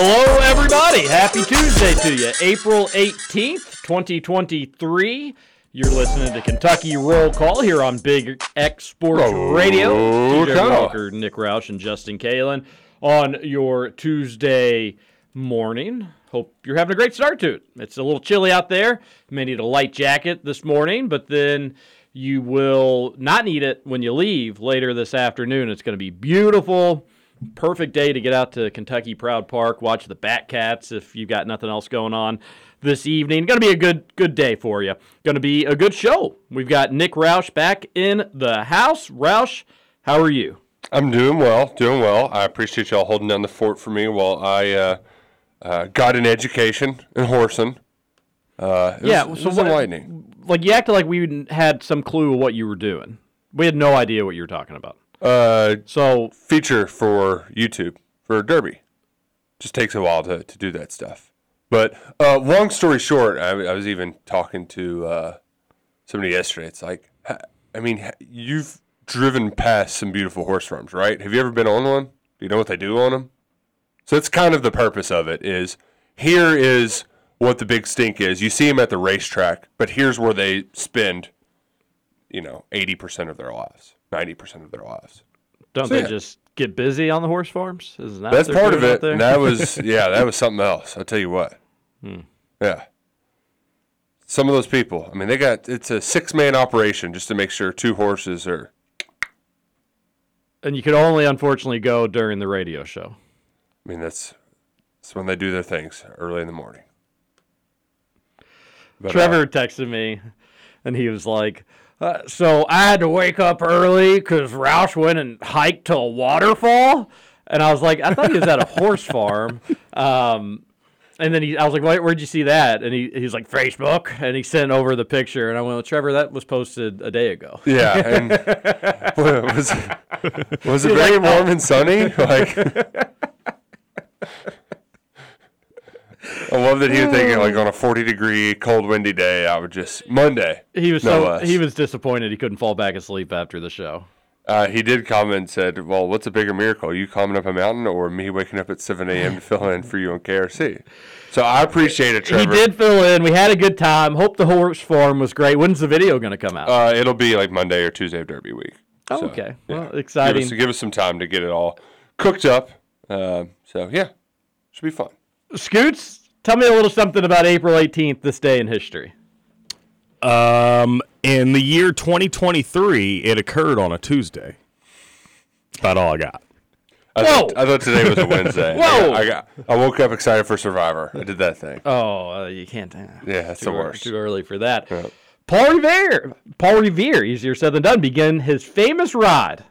Hello, everybody. Happy Tuesday to you. April 18th, 2023. You're listening to Kentucky Roll Call here on Big X Sports Radio. TJ call. Walker, Nick Roush, and Justin Kalen on your Tuesday morning. Hope you're having a great start to it. It's a little chilly out there. You may need a light jacket this morning, but then you will not need it when you leave later this afternoon. It's going to be beautiful. Perfect day to get out to Kentucky Proud Park, watch the Batcats if you've got nothing else going on this evening. Going to be a good good day for you. Going to be a good show. We've got Nick Roush back in the house. Roush, how are you? I'm doing well, doing well. I appreciate y'all holding down the fort for me while I uh, uh, got an education in horsing. Uh, it Yeah, was, so was what- enlightening. Like you acted like we had some clue of what you were doing. We had no idea what you were talking about. Uh, So feature for YouTube for Derby. Just takes a while to, to do that stuff. But uh, long story short, I, I was even talking to uh, somebody yesterday. It's like, I mean, you've driven past some beautiful horse farms, right? Have you ever been on one? Do you know what they do on them? So that's kind of the purpose of it. Is here is what the big stink is. You see them at the racetrack, but here's where they spend, you know, eighty percent of their lives, ninety percent of their lives. don't So, they yeah. just get busy on the horse farms? Is that That's part of it. And that was yeah, that was something else. I'll tell you what. Hmm. Yeah. Some of those people. I mean, they got it's a six man operation just to make sure two horses are. and you could only unfortunately go during the radio show. I mean, that's that's when they do their things early in the morning. But, uh, Trevor texted me, and he was like, uh, "So I had to wake up early because Roush went and hiked to a waterfall." And I was like, "I thought he was at a horse farm." Um, and then he, I was like, Where, "Where'd you see that?" And he, he's like, "Facebook." And he sent over the picture, and I went, well, "Trevor, that was posted a day ago." yeah, and was was it very warm and sunny? Like, I love that he was thinking like on a forty degree cold windy day, I would just Monday. He was no so less. he was disappointed he couldn't fall back asleep after the show. Uh, he did comment and said, "Well, what's a bigger miracle? You climbing up a mountain, or me waking up at 7 a.m. to fill in for you on KRC?" So I appreciate it, Trevor. He did fill in. We had a good time. Hope the horse farm was great. When's the video going to come out? Uh, it'll be like Monday or Tuesday of Derby week. Oh, So, okay. yeah. Well, Give exciting. us, give us some time to get it all cooked up. Um, so yeah, should be fun. Scoots, tell me a little something about April 18th, this day in history. Um, in the year 2023, it occurred on a Tuesday. That's about all I got. I, Whoa! Thought, I thought today was a Wednesday. Whoa! I got, I got. I woke up excited for Survivor. I did that thing. Oh, uh, you can't. Uh, Yeah, that's too, the worst. Too early for that. Yeah. Paul Revere, Paul Revere, easier said than done, began his famous ride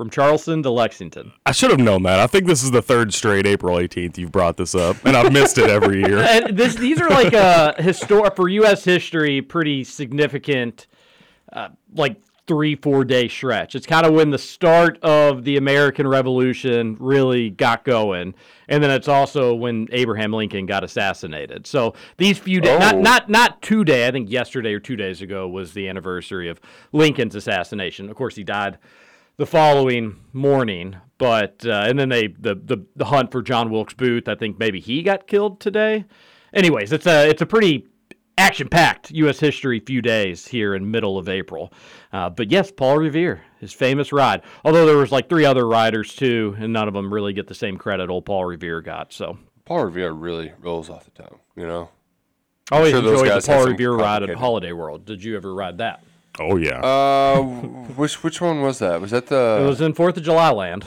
from Charlestown to Lexington. I should have known that. I think this is the third straight April 18th you've brought this up, and I've missed it every year. and this these are like uh historic for U.S. history, pretty significant, uh, like three, four day stretch. It's kind of when the start of the American Revolution really got going. And then it's also when Abraham Lincoln got assassinated. So these few days, not, Oh. not, not today, I think yesterday or two days ago was the anniversary of Lincoln's assassination. Of course, he died the following morning. But uh, and then they the, the the hunt for John Wilkes Booth. I think maybe he got killed today. Anyways, it's a it's a pretty action-packed U.S. history few days here in middle of April. Uh, but yes, Paul Revere, his famous ride. Although there was like three other riders too, and none of them really get the same credit old Paul Revere got. So Paul Revere really rolls off the tongue, you know. Always sure those enjoyed the Paul Revere ride at Holiday World. Did you ever ride that? Oh yeah. Uh, which which one was that? Was that the? It was in Fourth of July land.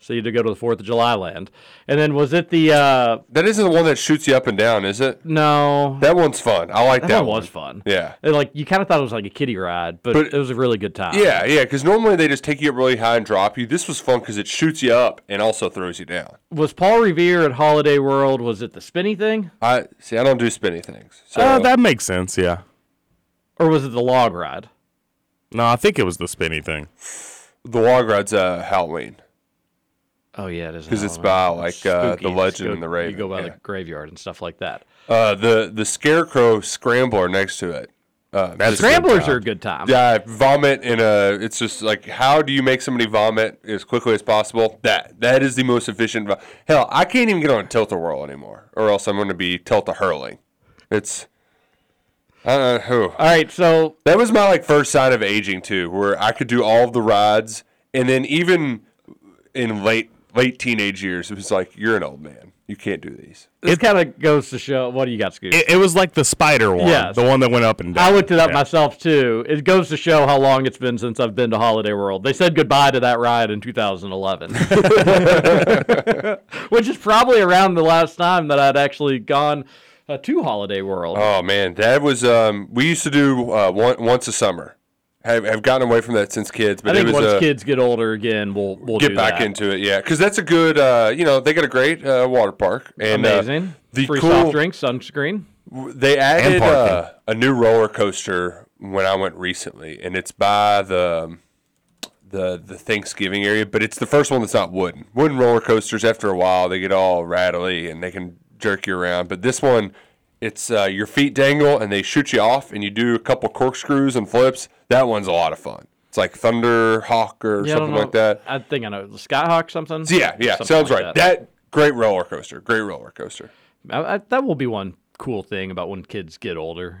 So you had to go to the Fourth of July land, and then was it the? Uh, that isn't the one that shoots you up and down, is it? no, That one's fun. I like that, one. that, one was fun. Yeah. And, like you kind of thought it was like a kiddie ride, but, But- it was a really good time. Yeah, yeah, because normally they just take you up really high and drop you. This was fun because it shoots you up and also throws you down. Was Paul Revere at Holiday World? Was it the spinny thing, I see. I don't do spinny things. So uh, that makes sense. Yeah. or was it the log ride? No, I think it was the spinny thing. the log ride's uh, Halloween. Oh yeah, it is. 'Cause it's Halloween. by, It's like, uh, the Legend go- and the rave. You go by yeah. the graveyard and stuff like that. Uh, the the scarecrow scrambler next to it. Uh, That's just- Scramblers are a good time. Yeah, vomit in a. It's just like how do you make somebody vomit as quickly as possible? That that is the most efficient. Hell, I can't even get on tilt a whirl anymore, or else I'm going to be tilt a hurling. It's. I don't know. All right, so That was my like first sign of aging too, where I could do all of the rides, and then even in late late teenage years, it was like you're an old man. You can't do these. this kind of goes to show. What do you got, Scoot? It, it was like the spider one, Yes. the one that went up and down. I looked it up Yeah. myself too. It goes to show how long it's been since I've been to Holiday World. They said goodbye to that ride in 2011, which is probably around the last time that I'd actually gone uh, to Holiday World. Oh man, that was um. We used to do uh, one, once a summer. Have have gotten away from that since kids, but I think it was once uh, kids get older again, we'll we'll get do back that. into it. Yeah, because that's a good. Uh, you know, they got a great uh, water park and uh, Amazing. the Free cool, soft drinks, sunscreen. They added uh, a new roller coaster when I went recently, and it's by the the the Thanksgiving area, but it's the first one that's not wooden. Wooden roller coasters, after a while, they get all rattly and they can jerk you around. But this one, it's uh, your feet dangle and they shoot you off, and you do a couple corkscrews and flips. That one's a lot of fun. It's like Thunder Hawk or Yeah, something like that. I think I know the Skyhawk something. Yeah, yeah, Something sounds like right. That. That. great roller coaster, great roller coaster. I, I, that will be one cool thing about when kids get older.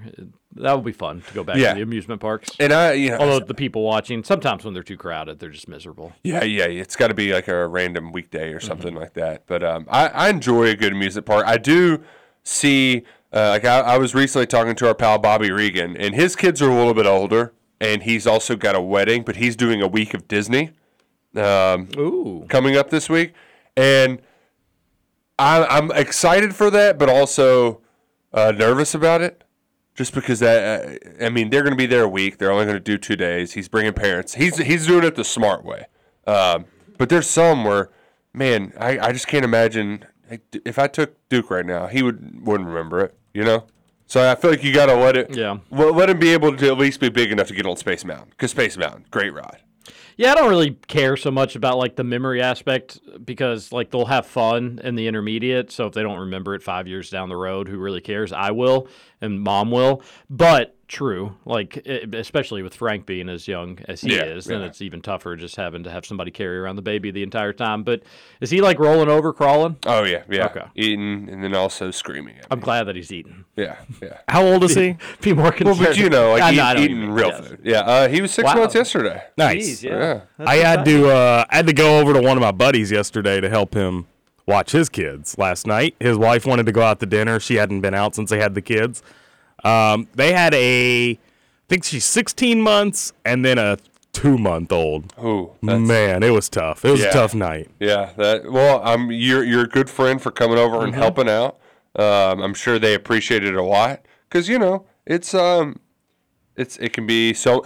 That will be fun to go back Yeah. to the amusement parks. And I, you know, Although the people watching, sometimes when they're too crowded, they're just miserable. Yeah, yeah, it's got to be like a random weekday or Mm-hmm. something like that. But um, I, I enjoy a good amusement park. I do see, uh, like, I, I was recently talking to our pal Bobby Regan, and his kids are a little bit older, and he's also got a wedding, but he's doing a week of Disney um, Ooh. coming up this week, and I'm excited for that, but also uh, nervous about it. Just because that, uh, I mean, they're going to be there a week. They're only going to do two days. He's bringing parents. He's he's doing it the smart way. Um, but there's some where, man, I, I just can't imagine like, if I took Duke right now, he would wouldn't remember it. You know. So I feel like you got to let it. Yeah. Let, let him be able to at least be big enough to get on Space Mountain. Because Space Mountain, great ride. Yeah, I don't really care so much about like the memory aspect because like they'll have fun in the intermediate. So if they don't remember it five years down the road, who really cares? I will, and mom will. But true, like especially with Frank being as young as he Yeah, is, then yeah. it's even tougher just having to have somebody carry around the baby the entire time. But is he like rolling over, crawling? Oh yeah, yeah. Okay. Eating and then also screaming at. I'm glad that he's eating. Yeah, yeah. How old is he? Be more concerned. Well, but you know, like I eat, know, I know what you eating mean, real yes. food. Yeah, uh, he was six Wow. months yesterday. Nice. Jeez, yeah. Yeah. I had to uh, I had to go over to one of my buddies yesterday to help him watch his kids last night. His wife wanted to go out to dinner. She hadn't been out since they had the kids. Um, they had a, I think she's 16 months and then a two month old. That's, Man, it was tough. It was Yeah. a tough night. yeah. That well, I'm you're you're a good friend for coming over Mm-hmm. and helping out. Um, I'm sure they appreciate it a lot because you know it's um, it's it can be so.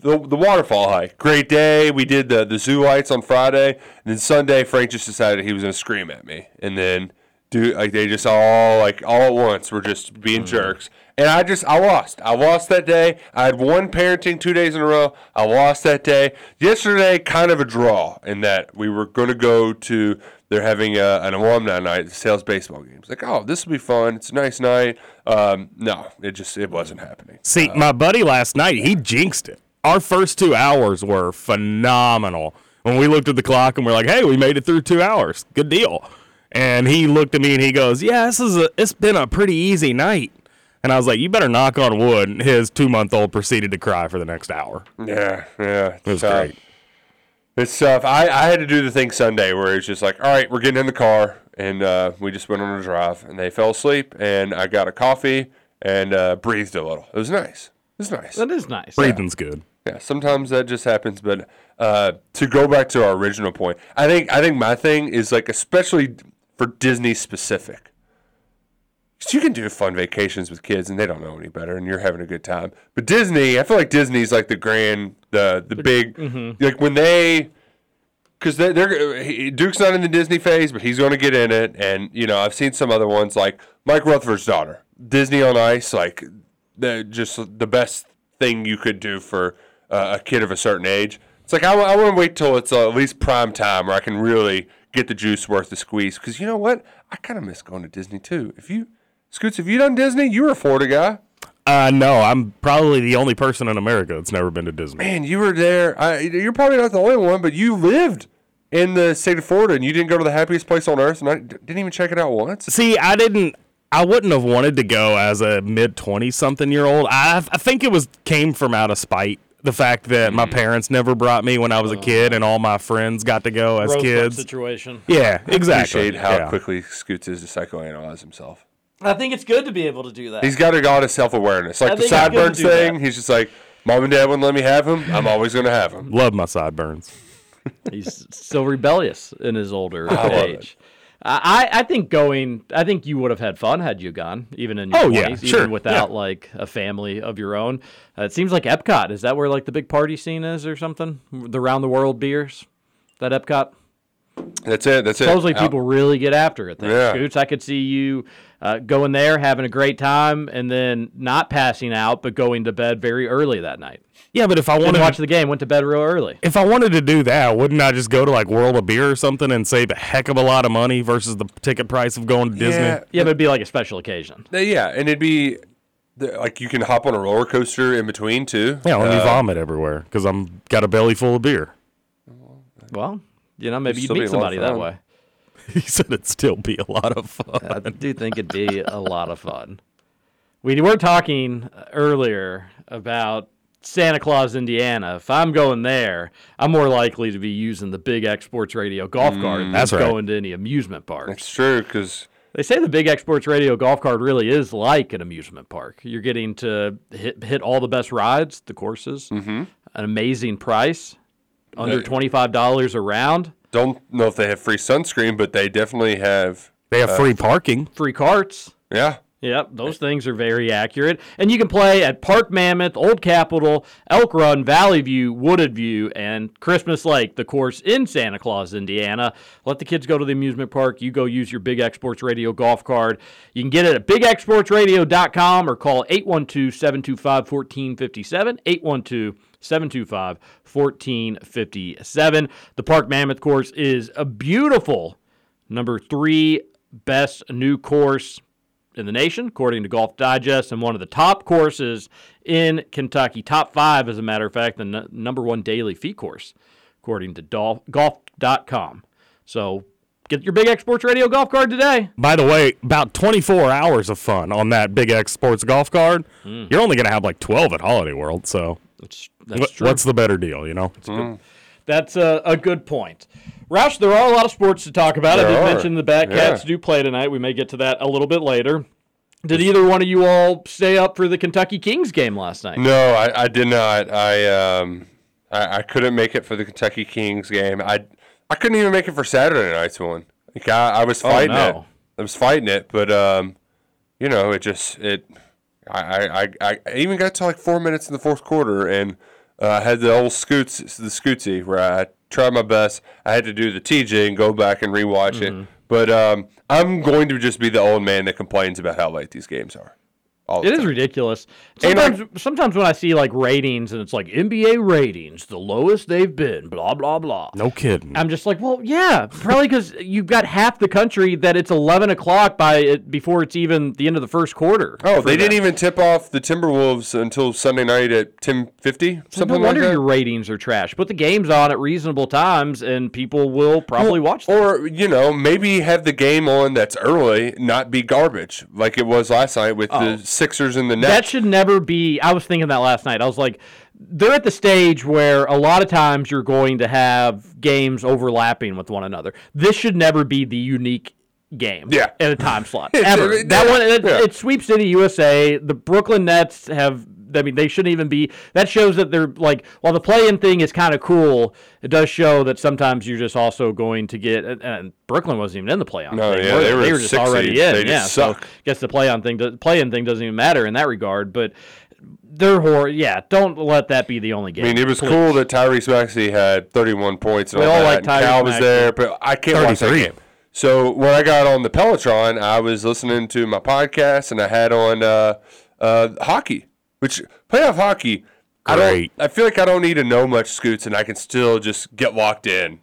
The, the waterfall hike, great day. We did the, the zoo lights on Friday, and then Sunday Frank just decided he was going to scream at me, and then do like they just all like all at once were just being jerks. And I just I lost. I lost that day. I had one parenting two days in a row. I lost that day. Yesterday, kind of a draw in that we were going to go to. They're having a, an alumni night, the sales baseball games. Like, oh, this will be fun. It's a nice night. Um, no, it just it wasn't happening. See, my buddy last night, he jinxed it. Our first two hours were phenomenal. When we looked at the clock and we're like, "Hey, we made it through two hours. Good deal." And he looked at me and he goes, "Yeah, this is a. It's been a pretty easy night." And I was like, "You better knock on wood." And his two-month-old proceeded to cry for the next hour. Yeah, yeah, It was tough. great. It's tough. I, I had to do the thing Sunday where it's just like, all right, we're getting in the car, and uh, we just went on a drive, and they fell asleep, and I got a coffee and uh, breathed a little. It was nice. It was nice. That is nice. Breathing's good. Yeah, sometimes that just happens. But uh, to go back to our original point, I think I think my thing is like, especially for Disney specific. 'Cause you can do fun vacations with kids, and they don't know any better, and you're having a good time. But Disney, I feel like Disney's like the grand, the the big, like when they, because they're, they're Duke's not in the Disney phase, but he's going to get in it. And you know, I've seen some other ones like Mike Rutherford's daughter, Disney on Ice, like the just the best thing you could do for uh, a kid of a certain age. It's like I, want to wait till it's uh, at least prime time where I can really get the juice worth the squeeze. Because you know what, I kind of miss going to Disney too. If you Scoots, have you done Disney? You were a Florida guy. Uh, no, I'm probably the only person in America that's never been to Disney. Man, you were there. I, you're probably not the only one, but you lived in the state of Florida and you didn't go to the happiest place on earth and I didn't even check it out once. See, I didn't. I wouldn't have wanted to go as a mid twenty something year old. I I think it was came from out of spite. The fact that my mm. parents never brought me when I was a kid, and all my friends got to go as Rosebud kids. situation. Yeah, exactly. Appreciate how Yeah. quickly Scoots is to psychoanalyze himself. I think it's good to be able to do that. He's got a lot of self awareness. I Like the think I'm gonna sideburns do that. thing, he's just like, Mom and Dad wouldn't let me have him. I'm always going to have him. Love my sideburns. He's still rebellious in his older love age. I, I think going. I think you would have had fun had you gone, even in your Oh, yeah, 20s, sure, even without yeah. like a family of your own. Uh, it seems like Epcot is that where like the big party scene is or something? The round the world beers, that Epcot. That's it. That's it. Supposedly people really get after it. Yeah. Scoots. I could see you uh, going there, having a great time, and then not passing out, but going to bed very early that night. Yeah, but if I Didn't watch the game, went to bed real early. if I wanted to do that, wouldn't I just go to like World of Beer or something and save a heck of a lot of money versus the ticket price of going to Disney? Yeah, Yeah, but it'd be like a special occasion. Uh, yeah, and it'd be like you can hop on a roller coaster in between too. Yeah, let me Uh, vomit everywhere because I'm got a belly full of beer. Well, you know, maybe you'd meet a lot of somebody that way. He said it'd still be a lot of fun. I do think it'd be a lot of fun. We were talking earlier about Santa Claus, Indiana. If I'm going there, I'm more likely to be using the Big X Sports Radio golf cart than That's right. going to any amusement park. That's true because They say the Big X Sports Radio golf cart really is like an amusement park. You're getting to hit hit all the best rides, the courses, Mm-hmm. an amazing price, under twenty five dollars a round, don't know if they have free sunscreen, but they definitely have. They have free parking. free carts. Yeah, Yep, those things are very accurate. And you can play at Park Mammoth, Old Capitol, Elk Run, Valley View, Wooded View, and Christmas Lake, the course in Santa Claus, Indiana. Let the kids go to the amusement park. You go use your Big X Sports Radio golf card. You can get it at bigxsportsradio.com or call 812 725 1457. 812 725 1457. The Park Mammoth course is a beautiful number three best new course in the nation, according to Golf Digest, and one of the top courses in Kentucky. Top five, as a matter of fact, the n- number one daily fee course, according to Dol- golf.com. So get your Big X Sports Radio golf card today. By the way, about 24 hours of fun on that Big X Sports golf card. Hmm. You're only going to have like 12 at Holiday World. So That's, that's what's the better deal, you know? That's a, a good point. Roush, there are a lot of sports to talk about. I did are. mention the Batcats Yeah. do play tonight. We may get to that a little bit later. Did either one of you all stay up for the Kentucky Kings game last night? no, I, I did not. I um, I, I couldn't make it for the Kentucky Kings game. I I couldn't even make it for Saturday night's one. Like I, I was fighting no. it. I was fighting it, but um, you know, it just it. I, I, I, even got to like four minutes in the fourth quarter, and uh, I had the old scoots, the scootsy, where I tried my best. I had to do the TJ and go back and rewatch it. But um, I'm going to just be the old man that complains about how late these games are. All the It is time. ridiculous. And Sometimes, sometimes when I see like ratings and it's like NBA ratings, the lowest they've been, blah blah blah. No kidding. I'm just like, well, yeah, probably because you've got half the country that it's 11 o'clock by it before it's even the end of the first quarter. Oh, for they didn't even tip off the Timberwolves until Sunday night at 10:50, So something no wonder that. your ratings are trash. Put the games on at reasonable times, and people will probably watch them. Or you know, maybe have the game on that's early, not be garbage like it was last night with Oh. the Sixers in the Nets. That should never be. I was thinking that last night. I was like, they're at the stage where a lot of times you're going to have games overlapping with one another. This should never be the unique game Yeah. at a time slot ever. that one it, yeah. it sweeps City USA. The Brooklyn Nets have. I mean, they shouldn't even be. That shows that they're like, while the play-in thing is kind of cool, it does show that sometimes you're just also going to get. And, and Brooklyn wasn't even in the play-on. No, thing, yeah, were they were they were just already seed. in. They just yeah, suck. so guess the play-on thing, the play-in thing doesn't even matter in that regard. But they're hor. Yeah, don't let that be the only game. I mean, it was please. cool that Tyrese Maxey had 31 points and We all all like and Tyrese Cal was Maxey. there, but I can't watch that game. So when I got on the Peloton, I was listening to my podcast and I had on uh, uh, hockey, which playoff hockey. I don't. Great. I feel like I don't need to know much scoots, and I can still just get locked in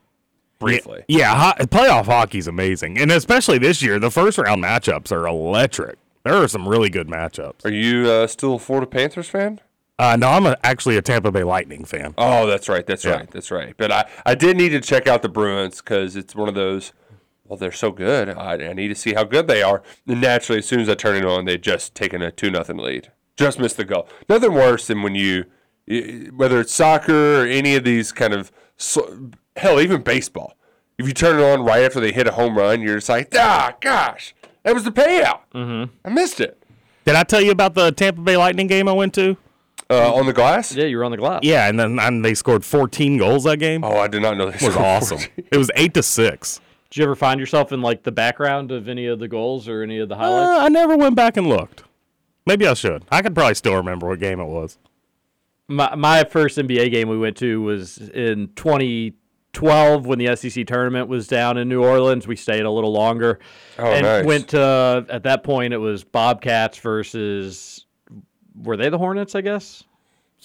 briefly. Yeah, ho- playoff hockey's amazing, and especially this year, the first round matchups are electric. There are some really good matchups. Are you uh, still a Florida Panthers fan? Uh, no, I'm a, actually a Tampa Bay Lightning fan. Oh, that's right. That's Yeah. right. That's right. But I, I did need to check out the Bruins because it's one of those. Well, they're so good. I, I need to see how good they are. And naturally, as soon as I turn it on, they just taken a two nothing lead. Just missed the goal. Nothing worse than when you, whether it's soccer or any of these kind of hell, even baseball. If you turn it on right after they hit a home run, you're just like, ah, gosh, that was the payout. Mm-hmm. I missed it. Did I tell you about the Tampa Bay Lightning game I went to? Uh, on the glass? Yeah, you were on the glass. Yeah, and then and they scored 14 goals that game. Oh, I did not know this it was awesome. it was eight to six. Did you ever find yourself in like the background of any of the goals or any of the highlights? Uh, I never went back and looked. Maybe I should. I could probably still remember what game it was. my my first NBA game we went to was in 2012 when the SEC tournament was down in New Orleans. We stayed a little longer. Oh, and nice. went to at that point it was Bobcats versus were they the Hornets, I guess?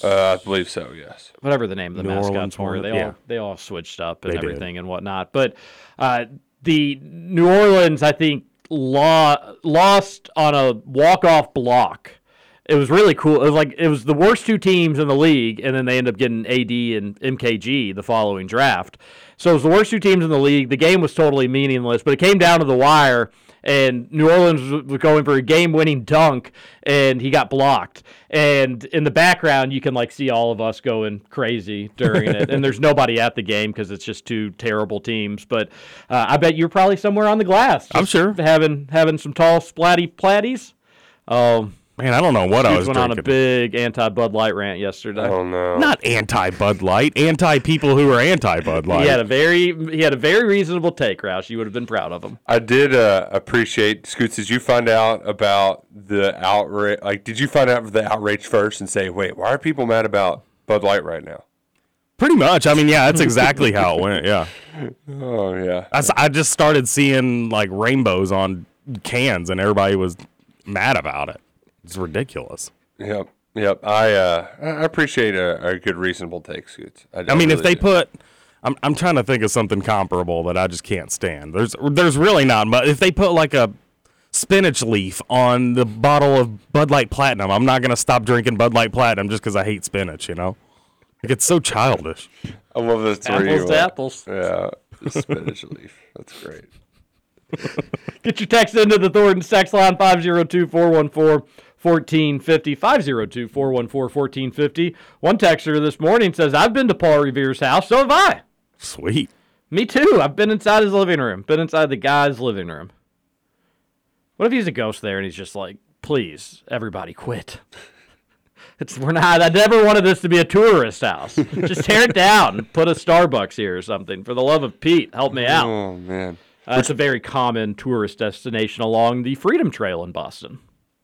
Uh, I believe so, yes. Whatever the name of the New mascots Orleans were. Hornet- They yeah. all they all switched up and They did. everything and whatnot. But uh, the New Orleans, I think, lo- lost on a walk off block. It was really cool. It was like it was the worst two teams in the league, and then they end up getting AD and MKG the following draft. So it was the worst two teams in the league. The game was totally meaningless, but it came down to the wire, and New Orleans was- going for a game-winning dunk, and he got blocked. And in the background, you can like see all of us going crazy during it. And there's nobody at the game because it's just two terrible teams. But uh, I bet you're probably somewhere on the glass. I'm sure. having having some tall splatty platties. Um, Man, I don't know what I Dudes was went on a big anti Bud Light rant yesterday. Oh no. Not anti Bud Light, anti people who are anti Bud Light. He had a very he had a very reasonable take, Roush. You would have been proud of him. I did uh, appreciate Scoots. Did you find out about the outrage? Like, did you find out the outrage first and say, "Wait, why are people mad about Bud Light right now?" Pretty much. I mean, yeah, that's exactly how it went. Yeah. Oh yeah. i just started seeing like rainbows on cans, and everybody was mad about it. It's ridiculous. Yep. Yep. I uh, I appreciate a, a good reasonable take, Scoots. I don't mean, if they do. put, I'm I'm trying to think of something comparable that I just can't stand. There's there's really not, but if they put like a spinach leaf on the bottle of Bud Light Platinum, I'm not gonna stop drinking Bud Light Platinum just because I hate spinach. You know, like it's so childish. I love this. where Apples to apples. Yeah. the Spinach leaf. That's great. Get your text into the Thorntons text line 502 414 1450. 502 414 1450. One texter this morning says, I've been to Paul Revere's house. So have I. Sweet. Me too. I've been inside his living room, been inside the guy's living room. What if he's a ghost there and he's just like, please, everybody quit? It's we're not. I never wanted this to be a tourist house. Just tear it down and put a Starbucks here or something. For the love of Pete, help me out. Oh man. Uh, it's a very common tourist destination along the Freedom Trail in Boston.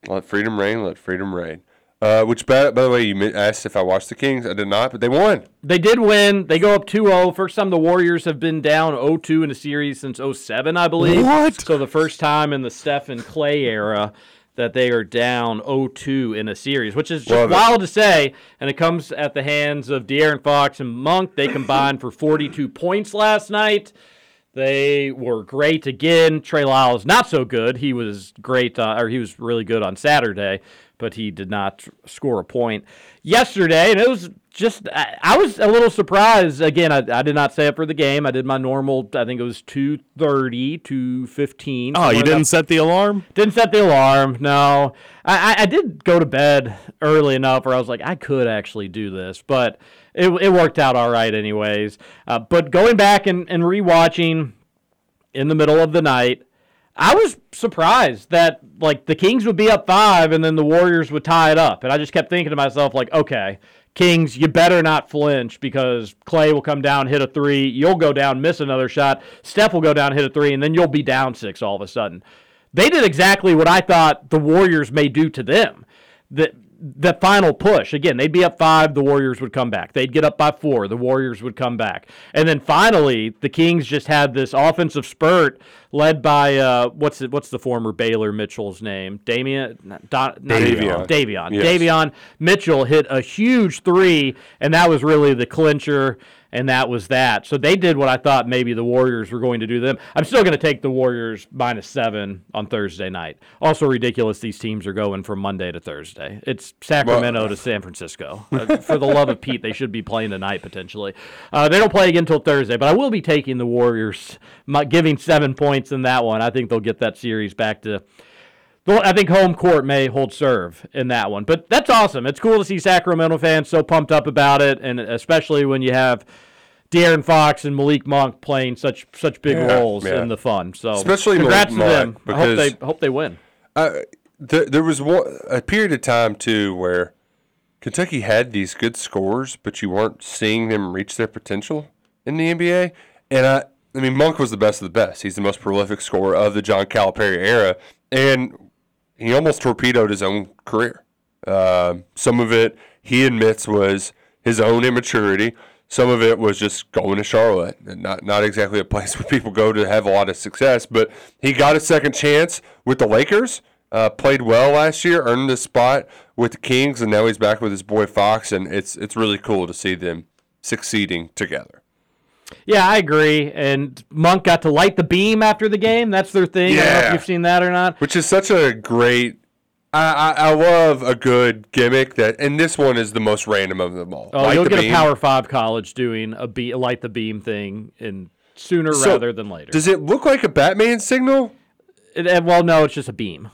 Let freedom reign. Let freedom reign. Uh, which, by, by the way, you asked if I watched the Kings. I did not, but they won. They did win. They go up 2-0. First time the Warriors have been down 0-2 in a series since 07, I believe. What? So the first time in the Steph and Clay era that they are down 0-2 in a series, which is just wild to say. And it comes at the hands of De'Aaron Fox and Monk. They combined for 42 points last night. They were great again. Trey Lyles not so good. He was great, uh, or he was really good on Saturday, but he did not score a point yesterday. And it was just, I, I was a little surprised. Again, I, I did not stay up for the game. I did my normal. I think it was two thirty, two fifteen. Oh, you didn't set the alarm? Didn't set the alarm. No, I, I, I did go to bed early enough where I was like, I could actually do this, but it, it worked out all right, anyways. Uh, but going back and, and rewatching in the middle of the night, I was surprised that like the Kings would be up five and then the Warriors would tie it up, and I just kept thinking to myself like, okay. Kings, you better not flinch because Clay will come down, hit a three. You'll go down, miss another shot. Steph will go down, hit a three, and then you'll be down six all of a sudden they did exactly what I thought the Warriors may do to them. The the final push again, they'd be up five, the Warriors would come back. They'd get up by four, the Warriors would come back, and then finally the Kings just had this offensive spurt led by uh, what's it, what's the former Baylor Mitchell's name? Damian, not, not Davion. Davion. Yes. Davion Mitchell hit a huge three, and that was really the clincher, and that was that. So they did what I thought maybe the Warriors were going to do to them. I'm still going to take the Warriors minus seven on Thursday night. Also ridiculous these teams are going from Monday to Thursday. It's Sacramento to San Francisco. Uh, for the love of Pete, they should be playing tonight potentially. Uh, they don't play again until Thursday, but I will be taking the Warriors, giving seven points in that one. I think they'll get that series back to I think home court may hold serve in that one. But that's awesome. It's cool to see Sacramento fans so pumped up about it, and especially when you have De'Aaron Fox and Malik Monk playing such such big Yeah, roles yeah. in the fun. So Especially congrats Malik to them. I hope they hope they win. Uh, th- there was one, a period of time too where Kentucky had these good scores, but you weren't seeing them reach their potential in the NBA. And I, I mean, Monk was the best of the best. He's the most prolific scorer of the John Calipari era, and he almost torpedoed his own career. Uh, some of it he admits was his own immaturity. Some of it was just going to Charlotte, and not not exactly a place where people go to have a lot of success. But he got a second chance with the Lakers. Uh, played well last year, earned a spot with the Kings, and now he's back with his boy Fox, and it's it's really cool to see them succeeding together. Yeah, I agree. And Monk got to light the beam after the game. That's their thing. I don't know if Yeah. you've seen that or not. which is such a great. I, I, I love a good gimmick that, and this one is the most random of them all. Oh, Light you'll get beam. a Power Five college doing a be- light the beam thing in sooner So, rather than later. Does it look like a Batman signal? It- well, no, it's just a beam.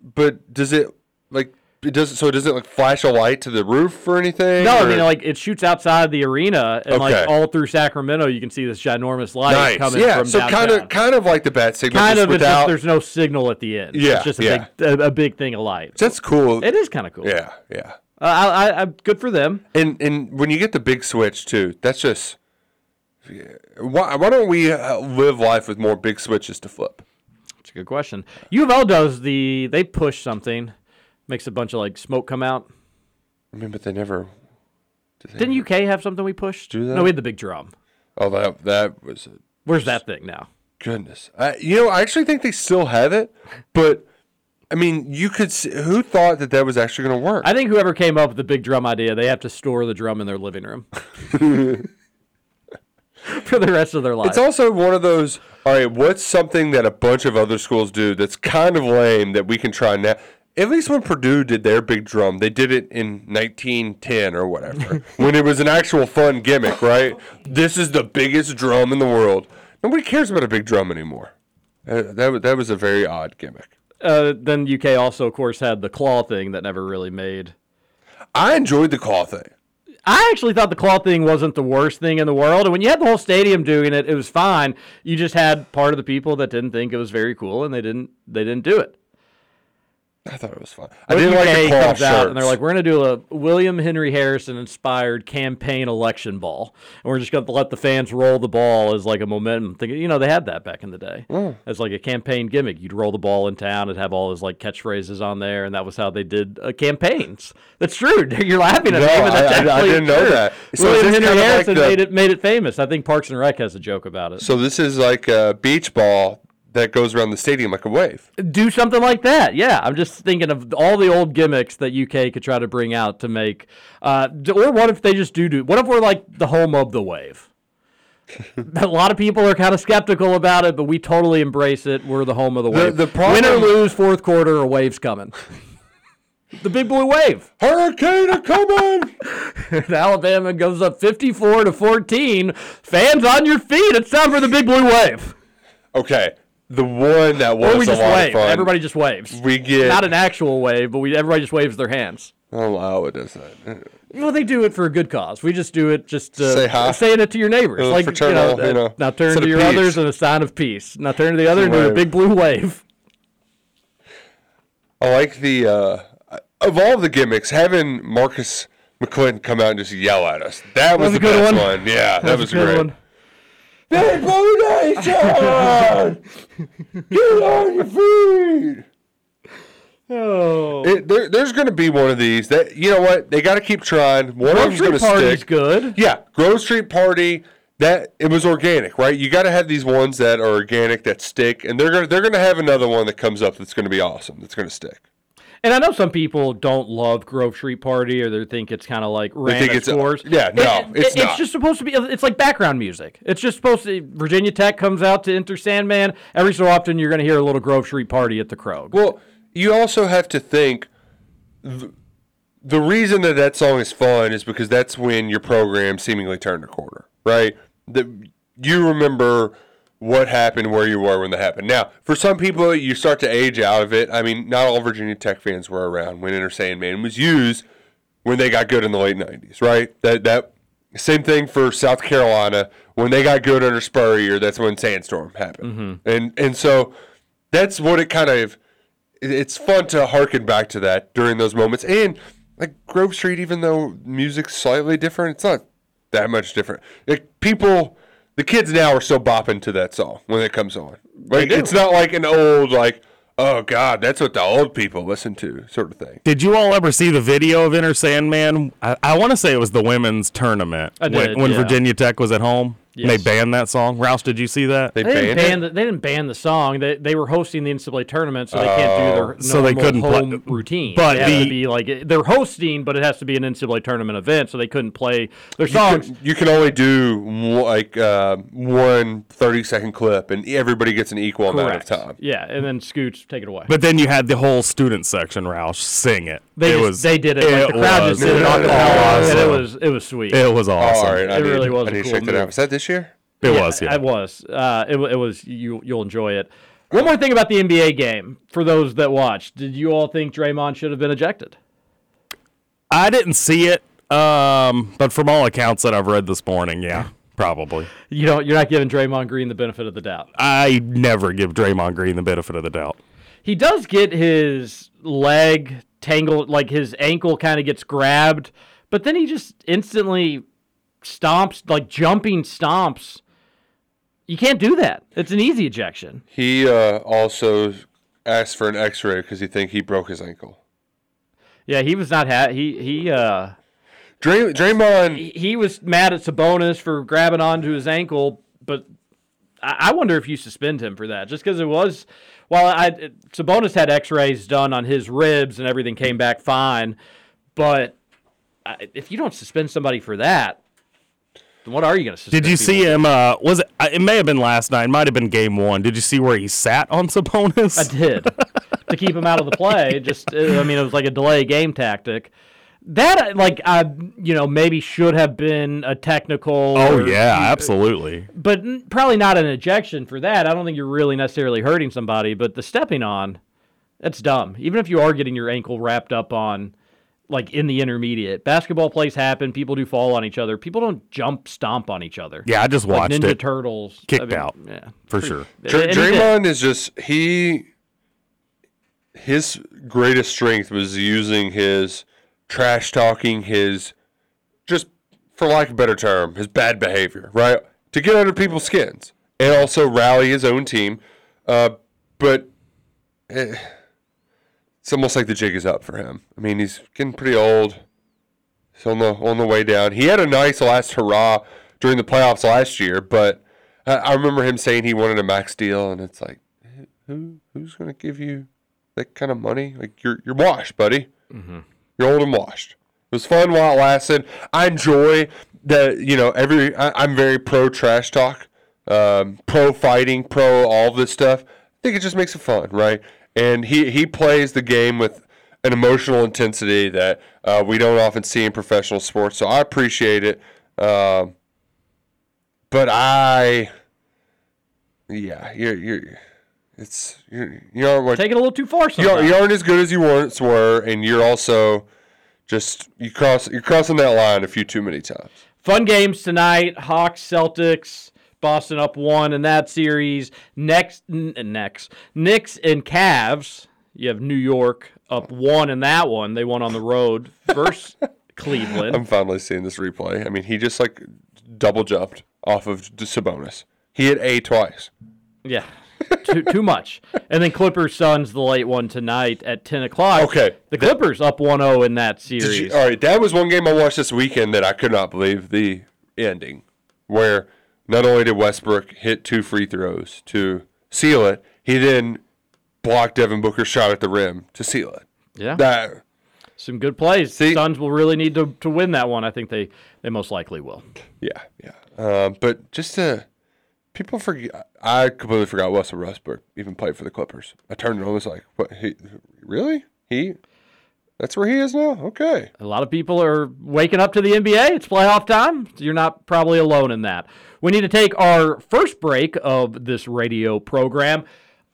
But does it like it does? So does it like flash a light to the roof or anything? No, I mean like it shoots outside the arena, and like all through Sacramento, you can see this ginormous light nice. coming Yeah, from so kind of kind of like the bat signal. kind of. It's just without. there's no signal at the end. Yeah, it's just a yeah. big a, a big thing of light. That's cool. It is kind of cool. Yeah, yeah. Uh, I, I, I, good for them. And and when you get the big switch too, that's just. Why, why don't we uh, live life with more big switches to flip? It's a good question. U of L does the they push something, makes a bunch of like smoke come out. I mean, but they never. did they Didn't ever- UK have something we pushed? Do that? No, we had the big drum. Oh, that that was a Where's that thing now? goodness. I, you know, I actually think they still have it, but I mean, you could. See, who thought that that was actually going to work? I think whoever came up with the big drum idea, they have to store the drum in their living room for the rest of their life. It's also one of those. All right, what's something that a bunch of other schools do that's kind of lame that we can try now? At least when Purdue did their big drum, they did it in 1910 or whatever, when it was an actual fun gimmick, right? This is the biggest drum in the world. Nobody cares about a big drum anymore. Uh, that that was a very odd gimmick. uh, then UK also, of course, had the claw thing that never really made. I enjoyed the claw thing. I actually thought the claw thing wasn't the worst thing in the world. And when you had the whole stadium doing it, it was fine. You just had part of the people that didn't think it was very cool, and they didn't they didn't do it. I thought it was fun. I didn't like the comes out and they're like, we're going to do a William Henry Harrison inspired campaign election ball, and we're just going to let the fans roll the ball as like a momentum thing. You know, they had that back in the day Mm. as like a campaign gimmick. You'd roll the ball in town and have all his like catchphrases on there, and that was how they did uh, campaigns. That's true. You're laughing at No, me, but that's I- I- I didn't know that. So William Henry kind of like Harrison the- made it made it famous. I think Parks and Rec has a joke about it. So this is like a beach ball that goes around the stadium like a wave. do something like that. Yeah, I'm just thinking of all the old gimmicks that UK could try to bring out to make. Uh, or what if they just do do? What if we're like the home of the wave? a lot of people are kind of skeptical about it, but we totally embrace it. We're the home of the The- wave. the Win or lose, fourth quarter, a wave's coming. the big blue wave. Hurricane are coming. Alabama goes up 54 to 14. Fans on your feet. It's time for the big blue wave. okay, the one that was Or we a just lot wave. of fun. Everybody just waves. we get. Not an actual wave, but we everybody just waves their hands. oh wow, it does that. Well, they do it for a good cause. We just do it just uh, Say hi. saying it to your neighbors, like fraternal, uh, you know, Now turn to your peace. others and a sign of peace. Now turn to the other and do a big blue wave. I like the uh, of all the gimmicks having Marcus McClinton come out and just yell at us. That was was the a good best one. one. Yeah, that, was, a good great. one. Big Blue Nation! Get on your feet! Oh, It, there, there's going to be one of these that you know what they got to keep trying. One of them's going to stick. good. Yeah, Grove Street Party. That it was organic, right? You got to have these ones that are organic that stick, and they're gonna they're gonna have another one that comes up that's going to be awesome. That's going to stick. And I know some people don't love Grove Street Party, or they think it's kind of like random think it's- scores. yeah, no, it's not. It's just supposed to be. It's like background music. It's just supposed to. Virginia Tech comes out to Enter Sandman. Every so often, you're going to hear a little Grove Street Party at the Krog. Well, you also have to think th- the reason that that song is fun is because that's when your program seemingly turned a corner, right? The, you remember what happened, where you were when that happened. Now, for some people, you start to age out of it. I mean, not all Virginia Tech fans were around when Enter Sandman was used when they got good in the late '90s, right? That that same thing for South Carolina when they got good under Spurrier. That's when Sandstorm happened, mm-hmm. and and so that's what it kind of it's fun to harken back to that during those moments. And like Grove Street, even though music's slightly different, it's not that much different. Like people, the kids now are still bopping to that song when it comes on. Like do. it's not like an old like, oh God, that's what the old people listen to, sort of thing. Did you all ever see the video of Enter Sandman? I, I want to say it was the women's tournament I when, when yeah. Virginia Tech was at home. And Yes. They banned that song. Roush, did you see that? They, They didn't, banned ban it. the, they didn't ban the song. They, they were hosting the NCAA tournament, so they can't do their Oh, so they couldn't play- routine. but it the, be like they're hosting, but it has to be an NCAA tournament event, so they couldn't play their You songs. can, you can only do one- like uh, one 30 second clip, and everybody gets an equal amount of time. Yeah, and then Scooch take it away. But then you had the whole student section, Roush, sing it. they it just, was they did it. like the crowd was just did it on the and it was it was sweet. It was awesome. all right, I It need, really was I a need cool check that out. Was that this year? It was, yeah. It was. Uh, it, it was. You you'll enjoy it. One more thing about the NBA game for those that watched. Did you all think Draymond should have been ejected? I didn't see it, um, but from all accounts that I've read this morning, yeah, probably. You don't. You're not giving Draymond Green the benefit of the doubt. I never give Draymond Green the benefit of the doubt. He does get his leg tangled, like his ankle kind of gets grabbed, but then he just instantly stomps, like jumping stomps. You can't do that. It's an easy ejection. He uh, also asked for an X-ray because he think he broke his ankle. Yeah, he was not ha- he he uh Dray- Draymond, he, he was mad at Sabonis for grabbing onto his ankle, but I, I wonder if you suspend him for that, just because it was. Well, I Sabonis had X-rays done on his ribs and everything came back fine, but I, if you don't suspend somebody for that, what are you going to? Did you see him? Uh, was it? uh, It may have been last night. It Might have been game one. Did you see where he sat on Sabonis? I did to keep him out of the play. Just uh, I mean, it was like a delay game tactic. That uh, like I you know maybe should have been a technical. Oh or- yeah, absolutely. but probably not an ejection for that. I don't think you're really necessarily hurting somebody, but the stepping on, that's dumb. Even if you are getting your ankle wrapped up on, like in the intermediate, basketball plays happen. People do fall on each other. People don't jump stomp on each other. Yeah, I just like watched Ninja it. Turtles Kicked I mean, out. Yeah, For sure. Dr- And he did. Draymond is just he his greatest strength was using his trash talking, his just for lack of a better term, his bad behavior, right, to get under people's skins and also rally his own team. Uh, but eh, it's almost like the jig is up for him. I mean, he's getting pretty old. He's on the on the way down. He had a nice last hurrah during the playoffs last year, but I, I remember him saying he wanted a max deal, and it's like, who who's going to give you that kind of money? Like you're you're washed, buddy. You're old and washed. It was fun while it lasted. I enjoy the you know every. I, I'm very pro trash talk, um, pro fighting, pro all this stuff. I think it just makes it fun, right? And he he plays the game with an emotional intensity that uh, we don't often see in professional sports. So I appreciate it. Um, but I, yeah, you're you're. It's you're, you aren't what Take it a little too far you, aren't, you aren't as good as you once were, and you're also just you cross you're crossing that line a few too many times. Fun games tonight. Hawks, Celtics, Boston up one in that series. Next, n- next, Knicks and Cavs. You have New York up one in that one. They won on the road versus Cleveland. I'm finally seeing this replay. I mean, he just like double jumped off of Sabonis. He hit A twice. Yeah, too too much. And then Clippers Suns the late one tonight at ten o'clock. Okay. the Clippers up 1-0 in that series. you, all right, that was one game I watched this weekend that I could not believe the ending, where not only did Westbrook hit two free throws to seal it, he then blocked Devin Booker's shot at the rim to seal it. yeah, That some good plays. See- Suns will really need to, to win that one. I think they they most likely will. Yeah, yeah. Um, but just to people forget, I completely forgot Russell Westbrook even played for the Clippers. I turned it on, was like, what? He really? He? That's where he is now. Okay. A lot of people are waking up to the NBA. It's playoff time. You're not probably alone in that. We need to take our first break of this radio program.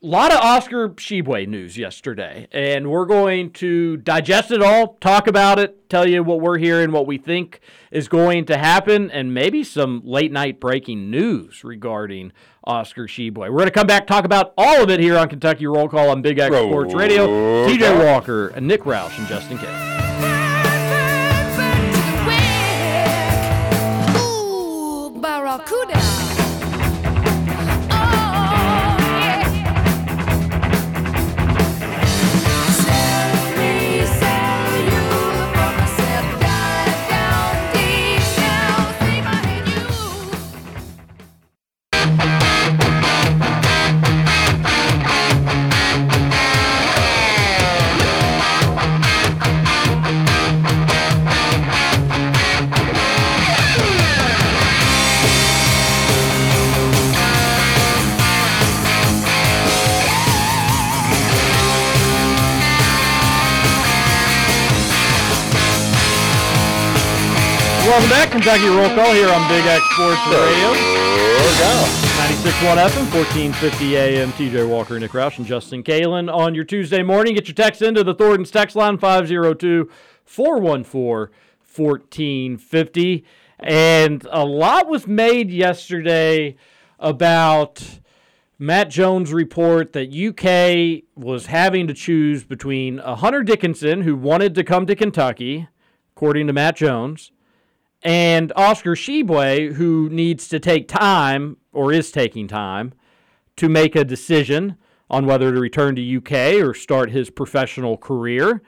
A lot of Oscar Tshiebwe news yesterday, and we're going to digest it all, talk about it, tell you what we're hearing, what we think is going to happen, and maybe some late night breaking news regarding Oscar Tshiebwe. We're going to come back talk about all of it here on Kentucky Roll Call on Big X Sports Radio. TJ Walker, and Nick Roush, and Justin K. Kentucky Roll Call here on Big X Sports Radio. 96.1 FM, 1450 AM. TJ Walker, Nick Roush, and Justin Kalen on your Tuesday morning. Get your text into the Thornton's text line 502 414 1450. And a lot was made yesterday about Matt Jones' report that UK was having to choose between a Hunter Dickinson, who wanted to come to Kentucky, according to Matt Jones, and Oscar Tshiebwe, who needs to take time or is taking time to make a decision on whether to return to UK or start his professional career.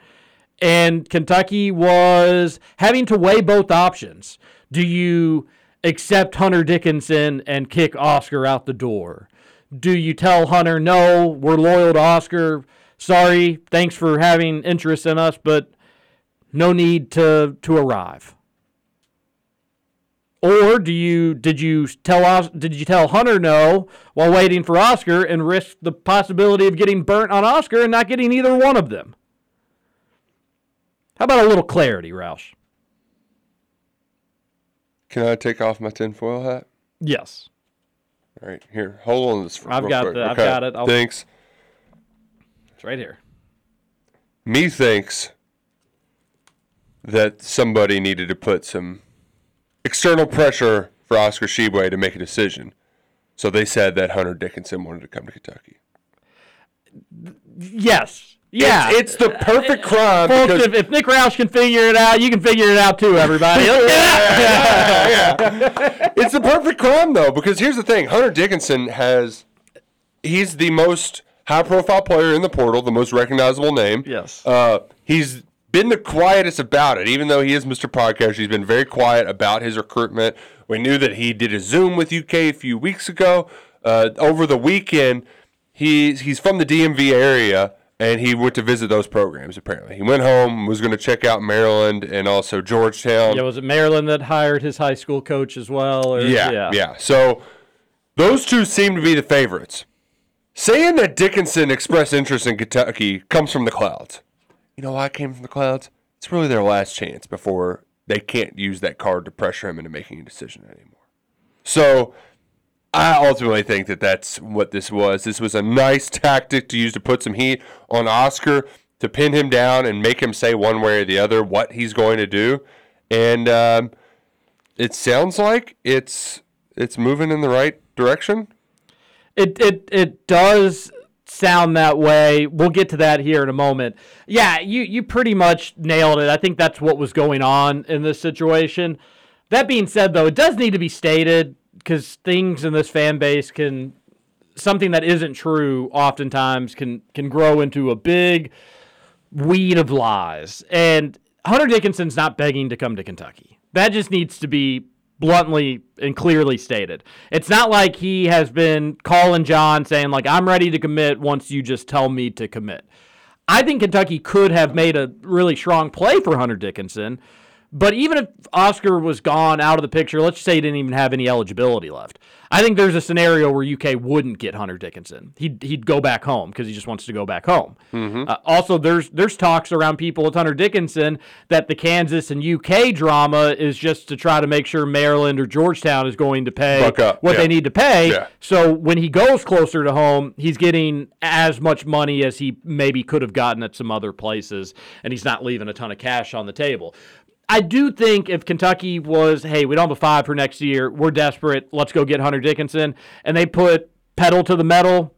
And Kentucky was having to weigh both options. Do you accept Hunter Dickinson and kick Oscar out the door? Do you tell Hunter, no, we're loyal to Oscar. Sorry, thanks for having interest in us, but no need to to arrive. Or do you did you tell did you tell Hunter no while waiting for Oscar and risk the possibility of getting burnt on Oscar and not getting either one of them? How about a little clarity, Roush? Can I take off my tinfoil hat? Yes. All right, here. Hold on to this. For, I've got quick. the- I've got it. I'll- Thanks. It's right here. Me thinks that somebody needed to put some external pressure for Oscar Tshiebwe to make a decision. So they said that Hunter Dickinson wanted to come to Kentucky. Yes. Yeah. it's, it's the perfect crime. Folks, if, if Nick Roush can figure it out, you can figure it out too, everybody. Let's get out. it's the perfect crime though, because here's the thing: Hunter Dickinson has he's the most high profile player in the portal, the most recognizable name. Yes. Uh, he's been the quietest about it, even though he is Mr. Podcast. He's been very quiet about his recruitment. We knew that he did a Zoom with UK a few weeks ago. Uh, over the weekend, he's he's from the DMV area. And he went to visit those programs. Apparently, he went home, was going to check out Maryland and also Georgetown. Yeah, was it Maryland that hired his high school coach as well? Or, Yeah, yeah, So those two seem to be the favorites. Saying that Dickinson expressed interest in Kentucky comes from the clouds. You know why it came from the clouds? It's really their last chance before they can't use that card to pressure him into making a decision anymore. So I ultimately think that that's what this was. This was a nice tactic to use to put some heat on Oscar to pin him down and make him say one way or the other what he's going to do. And um, it sounds like it's it's moving in the right direction. It it it does sound that way. We'll get to that here in a moment. Yeah, you you pretty much nailed it. I think that's what was going on in this situation. That being said, though, it does need to be stated because things in this fan base can something that isn't true oftentimes can can grow into a big weed of lies. And Hunter Dickinson's not begging to come to Kentucky. That just needs to be bluntly and clearly stated. It's not like he has been calling John saying like I'm ready to commit once you just tell me to commit. I think Kentucky could have made a really strong play for Hunter Dickinson, but even if Oscar was gone out of the picture, let's just say he didn't even have any eligibility left. I think there's a scenario where UK wouldn't get Hunter Dickinson. He'd, he'd go back home because he just wants to go back home. Uh, also, there's there's talks around people with Hunter Dickinson that the Kansas and UK drama is just to try to make sure Maryland or Georgetown is going to pay what yeah. they need to pay. Yeah. So when he goes closer to home, he's getting as much money as he maybe could have gotten at some other places, and he's not leaving a ton of cash on the table. I do think if Kentucky was, hey, we don't have a five for next year, we're desperate, let's go get Hunter Dickinson, and they put pedal to the metal,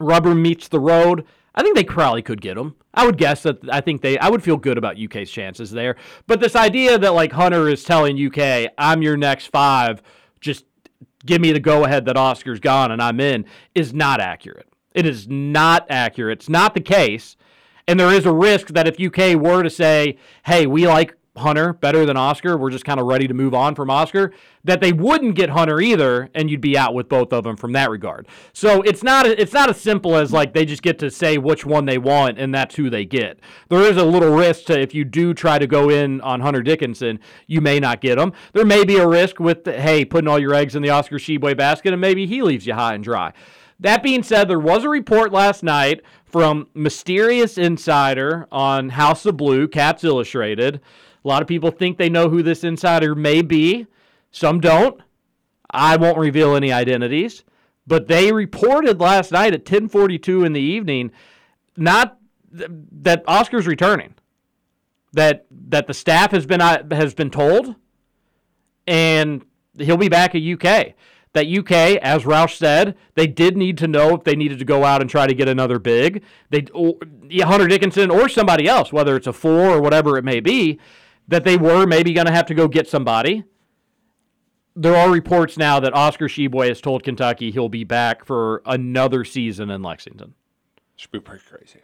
rubber meets the road, I think they probably could get him. I would guess that I think they I would feel good about UK's chances there. But this idea that like Hunter is telling UK, I'm your next five, just give me the go ahead that Oscar's gone and I'm in is not accurate. It is not accurate. It's not the case. And there is a risk that if UK were to say, hey, we like Hunter better than Oscar, we're just kind of ready to move on from Oscar, that they wouldn't get Hunter either, and you'd be out with both of them from that regard. So it's not it's not as simple as like they just get to say which one they want and that's who they get. There is a little risk to if you do try to go in on Hunter Dickinson, you may not get him. There may be a risk with the, hey putting all your eggs in the Oscar Tshiebwe basket and maybe he leaves you high and dry. That being said, there was a report last night from mysterious insider on House of Blue, Cats Illustrated. A lot of people think they know who this insider may be. Some don't. I won't reveal any identities, but they reported last night at 10:42 in the evening not th- that Oscar's returning. That that the staff has been uh, has been told and he'll be back at UK. That UK, as Roush said, they did need to know if they needed to go out and try to get another big. They or, Hunter Dickinson or somebody else, whether it's a four or whatever it may be, that they were maybe going to have to go get somebody. There are reports now that Oscar Tshiebwe has told Kentucky he'll be back for another season in Lexington. Should be pretty crazy.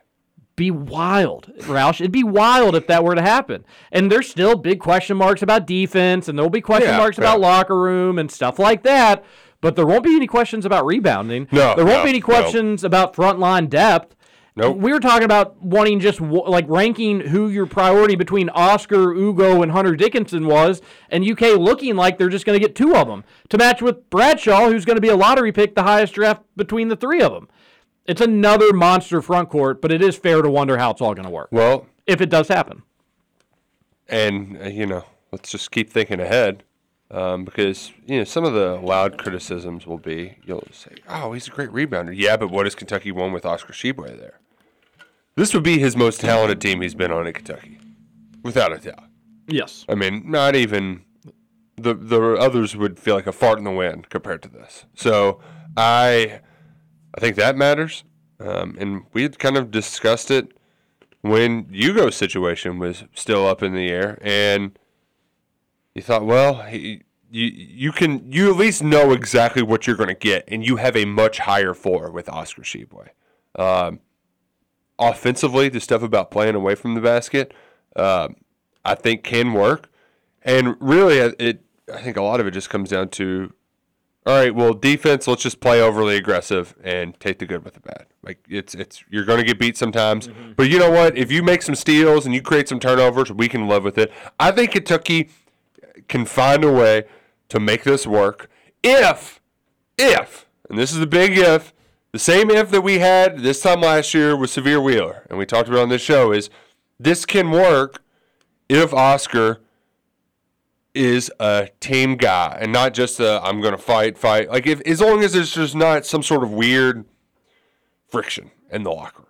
Be wild, Roush. It'd be wild if that were to happen. And there's still big question marks about defense, and there'll be question Yeah, marks about locker room and stuff like that. But there won't be any questions about rebounding. No, there won't no, be any no. questions about frontline depth. Nope. We were talking about wanting just like ranking who your priority between Oscar, Ugo, and Hunter Dickinson was, and UK looking like they're just going to get two of them to match with Bradshaw, who's going to be a lottery pick, the highest draft between the three of them. It's another monster front court, but it is fair to wonder how it's all going to work Well, if it does happen. and uh, you know, let's just keep thinking ahead, um, because you know some of the loud criticisms will be you'll say, "Oh, he's a great rebounder." Yeah, but what has Kentucky won with Oscar Tshiebwe there? This would be his most talented team he's been on in Kentucky, without a doubt. Yes. I mean, not even the the others would feel like a fart in the wind compared to this. So I I think that matters, um, and we had kind of discussed it when Ugo's situation was still up in the air, and you thought, well, he, you you can you at least know exactly what you're going to get, and you have a much higher floor with Oscar Tshiebwe. Um, offensively, the stuff about playing away from the basket, um, I think can work, and really, it, it I think a lot of it just comes down to all right, well, defense, let's just play overly aggressive and take the good with the bad. Like it's it's you're going to get beat sometimes, but you know what? If you make some steals and you create some turnovers, we can live with it. I think Kentucky can find a way to make this work if if and this is the big if the same if that we had this time last year with Sahvir Wheeler and we talked about on this show is this can work if Oscar is a team guy and not just a I'm going to fight fight like if as long as there's just not some sort of weird friction in the locker room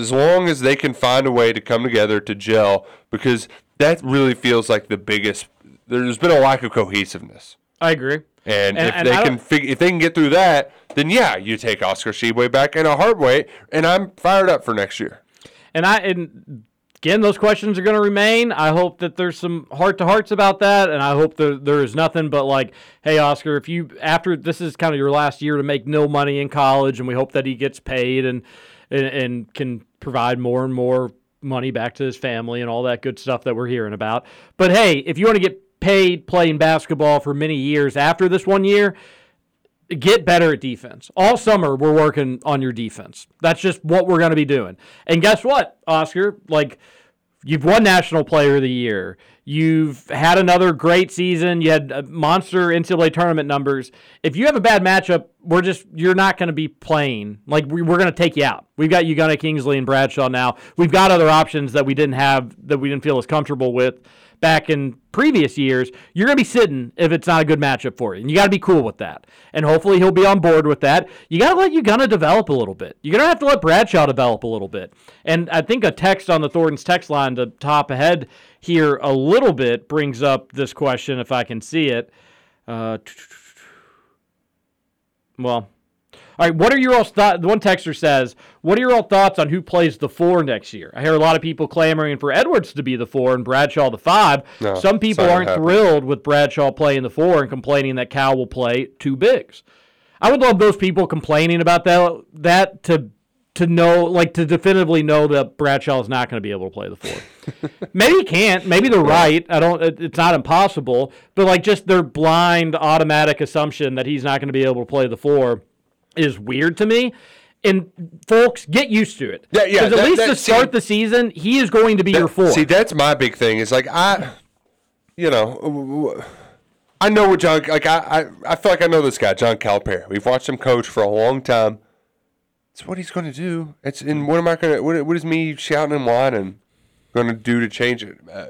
as long as they can find a way to come together to gel because that really feels like the biggest there's been a lack of cohesiveness I agree. and, And- if and they can fig- if they can get through that then yeah you take Oscar Tshiebwe back in a hard way and I'm fired up for next year And I and again, those questions are going to remain. I hope that there's some heart to hearts about that, and I hope that there is nothing but like, hey, Oscar, if you after this is kind of your last year to make no money in college, and we hope that he gets paid and and, and can provide more and more money back to his family and all that good stuff that we're hearing about. But hey, if you want to get paid playing basketball for many years after this one year, get better at defense. All summer we're working on your defense. That's just what we're going to be doing. And guess what, Oscar? Like you've won national player of the year. You've had another great season. You had uh, monster NCAA tournament numbers. If you have a bad matchup, we're just you're not going to be playing. Like we, we're going to take you out. We've got Ugonna Kingsley and Bradshaw now. We've got other options that we didn't have that we didn't feel as comfortable with back in previous years, you're going to be sitting if it's not a good matchup for you. And you got to be cool with that. And hopefully he'll be on board with that. You got to let Ugonna develop a little bit. You're going to have to let Bradshaw develop a little bit. And I think a text on the Thornton's text line to top ahead here a little bit brings up this question, if I can see it. Uh, well, all right, what are your all thoughts? One texter says, "What are your all thoughts on who plays the four next year?" I hear a lot of people clamoring for Edwards to be the four and Bradshaw the five. No, Some people aren't thrilled with Bradshaw playing the four and complaining that Cal will play two bigs. I would love those people complaining about that that to to know like to definitively know that Bradshaw is not going to be able to play the four. Maybe he can't. Maybe they're right. I don't. it- It's not impossible. But like just their blind automatic assumption that he's not going to be able to play the four is weird to me. And folks, get used to it. Yeah, yeah, 'Cause at that- least that- to start the season, he is going to be your four. See, that's my big thing. Is like I, you know, I know what John. Like I, I, I feel like I know this guy, John Calipari. We've watched him coach for a long time. It's what he's going to do. It's and what am I going to? What, what is me shouting and whining going to do to change it? Uh,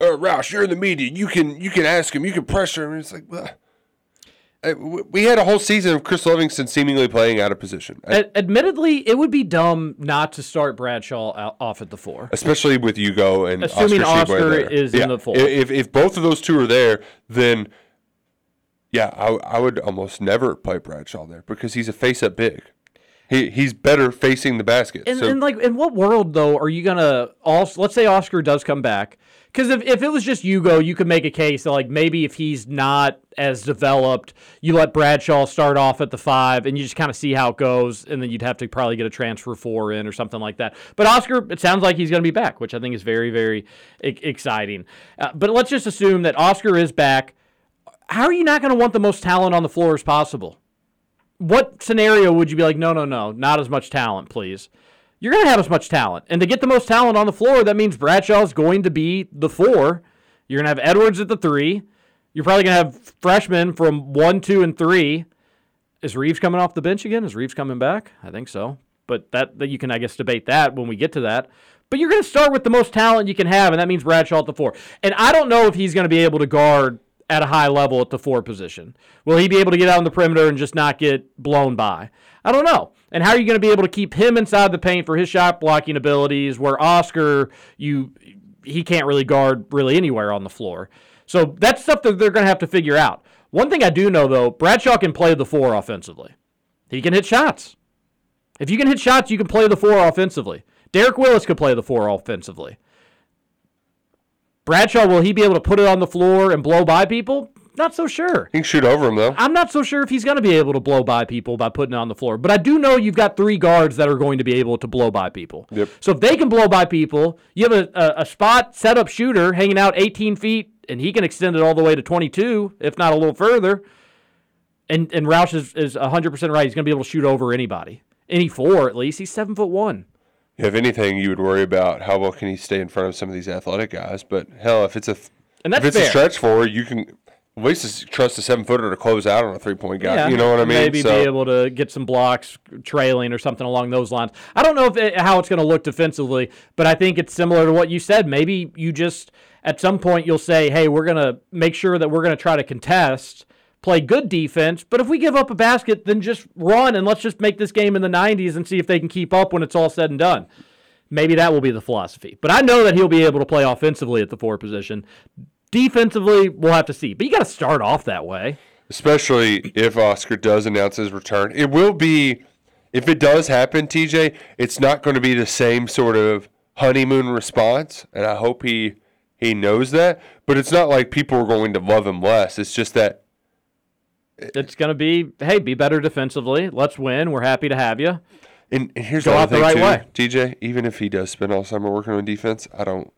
uh, Roush, you're in the media. You can you can ask him. You can pressure him. It's like. well, Uh, we had a whole season of Chris Livingston seemingly playing out of position, Ad- admittedly, it would be dumb not to start Bradshaw out, off at the four. especially with Ugo and Assuming Oscar, Oscar is in the four. If if both of those two are there, then yeah, I, I would almost never play Bradshaw there because he's a face up big. He he's better facing the basket. And, so and like, in what world though are you gonna? Also, let's say Oscar does come back, because if, if it was just Ugo, you could make a case that like maybe if he's not as developed, you let Bradshaw start off at the five, and you just kind of see how it goes, and then you'd have to probably get a transfer four in or something like that. But Oscar, it sounds like he's gonna be back, which I think is very very exciting. Uh, but let's just assume that Oscar is back. How are you not gonna want the most talent on the floor as possible? what scenario would you be like, no, no, no, not as much talent, please? You're going to have as much talent. And to get the most talent on the floor, that means Bradshaw's going to be the four. You're going to have Edwards at the three. You're probably going to have freshmen from one, two, and three. Is Reeves coming off the bench again? Is Reeves coming back? I think so. But that, that you can, I guess, debate that when we get to that. But you're going to start with the most talent you can have, and that means Bradshaw at the four. And I don't know if he's going to be able to guard at a high level at the four position. Will he be able to get out on the perimeter and just not get blown by? I don't know. And how are you going to be able to keep him inside the paint for his shot blocking abilities where Oscar you he can't really guard really anywhere on the floor. So that's stuff that they're going to have to figure out. One thing I do know though, Bradshaw can play the four offensively. He can hit shots. If you can hit shots, you can play the four offensively. Derek Willis could play the four offensively. Bradshaw, will he be able to put it on the floor and blow by people? Not so sure. He can shoot over him though. I'm not so sure if he's going to be able to blow by people by putting it on the floor. But I do know you've got three guards that are going to be able to blow by people. Yep. So if they can blow by people, you have a, a, a spot setup shooter hanging out 18 feet, and he can extend it all the way to 22, if not a little further. And and Roush is, is 100% right. He's going to be able to shoot over anybody. Any four, at least. He's seven foot one. If anything, you would worry about how well can he stay in front of some of these athletic guys. But hell, if it's a And that's if it's fair. a stretch four, you can at least trust a seven footer to close out on a three point guy. Yeah, you know what I mean? Maybe So- be able to get some blocks trailing or something along those lines. I don't know if it, how it's going to look defensively, but I think it's similar to what you said. Maybe you just at some point you'll say, "Hey, we're going to make sure that we're going to try to contest." Play good defense, but if we give up a basket, then just run and let's just make this game in the 90s and see if they can keep up when it's all said and done. Maybe that will be the philosophy. But I know that he'll be able to play offensively at the four position. Defensively, we'll have to see. But you got to start off that way. especially if Oscar does announce his return. It will be, if it does happen, TJ, it's not going to be the same sort of honeymoon response, and I hope he he knows that. But it's not like people are going to love him less. It's just that It's going to be, hey, be better defensively. Let's win. We're happy to have you. And, and here's Go the out the right too, TJ. Even if he does spend all summer working on defense, I don't.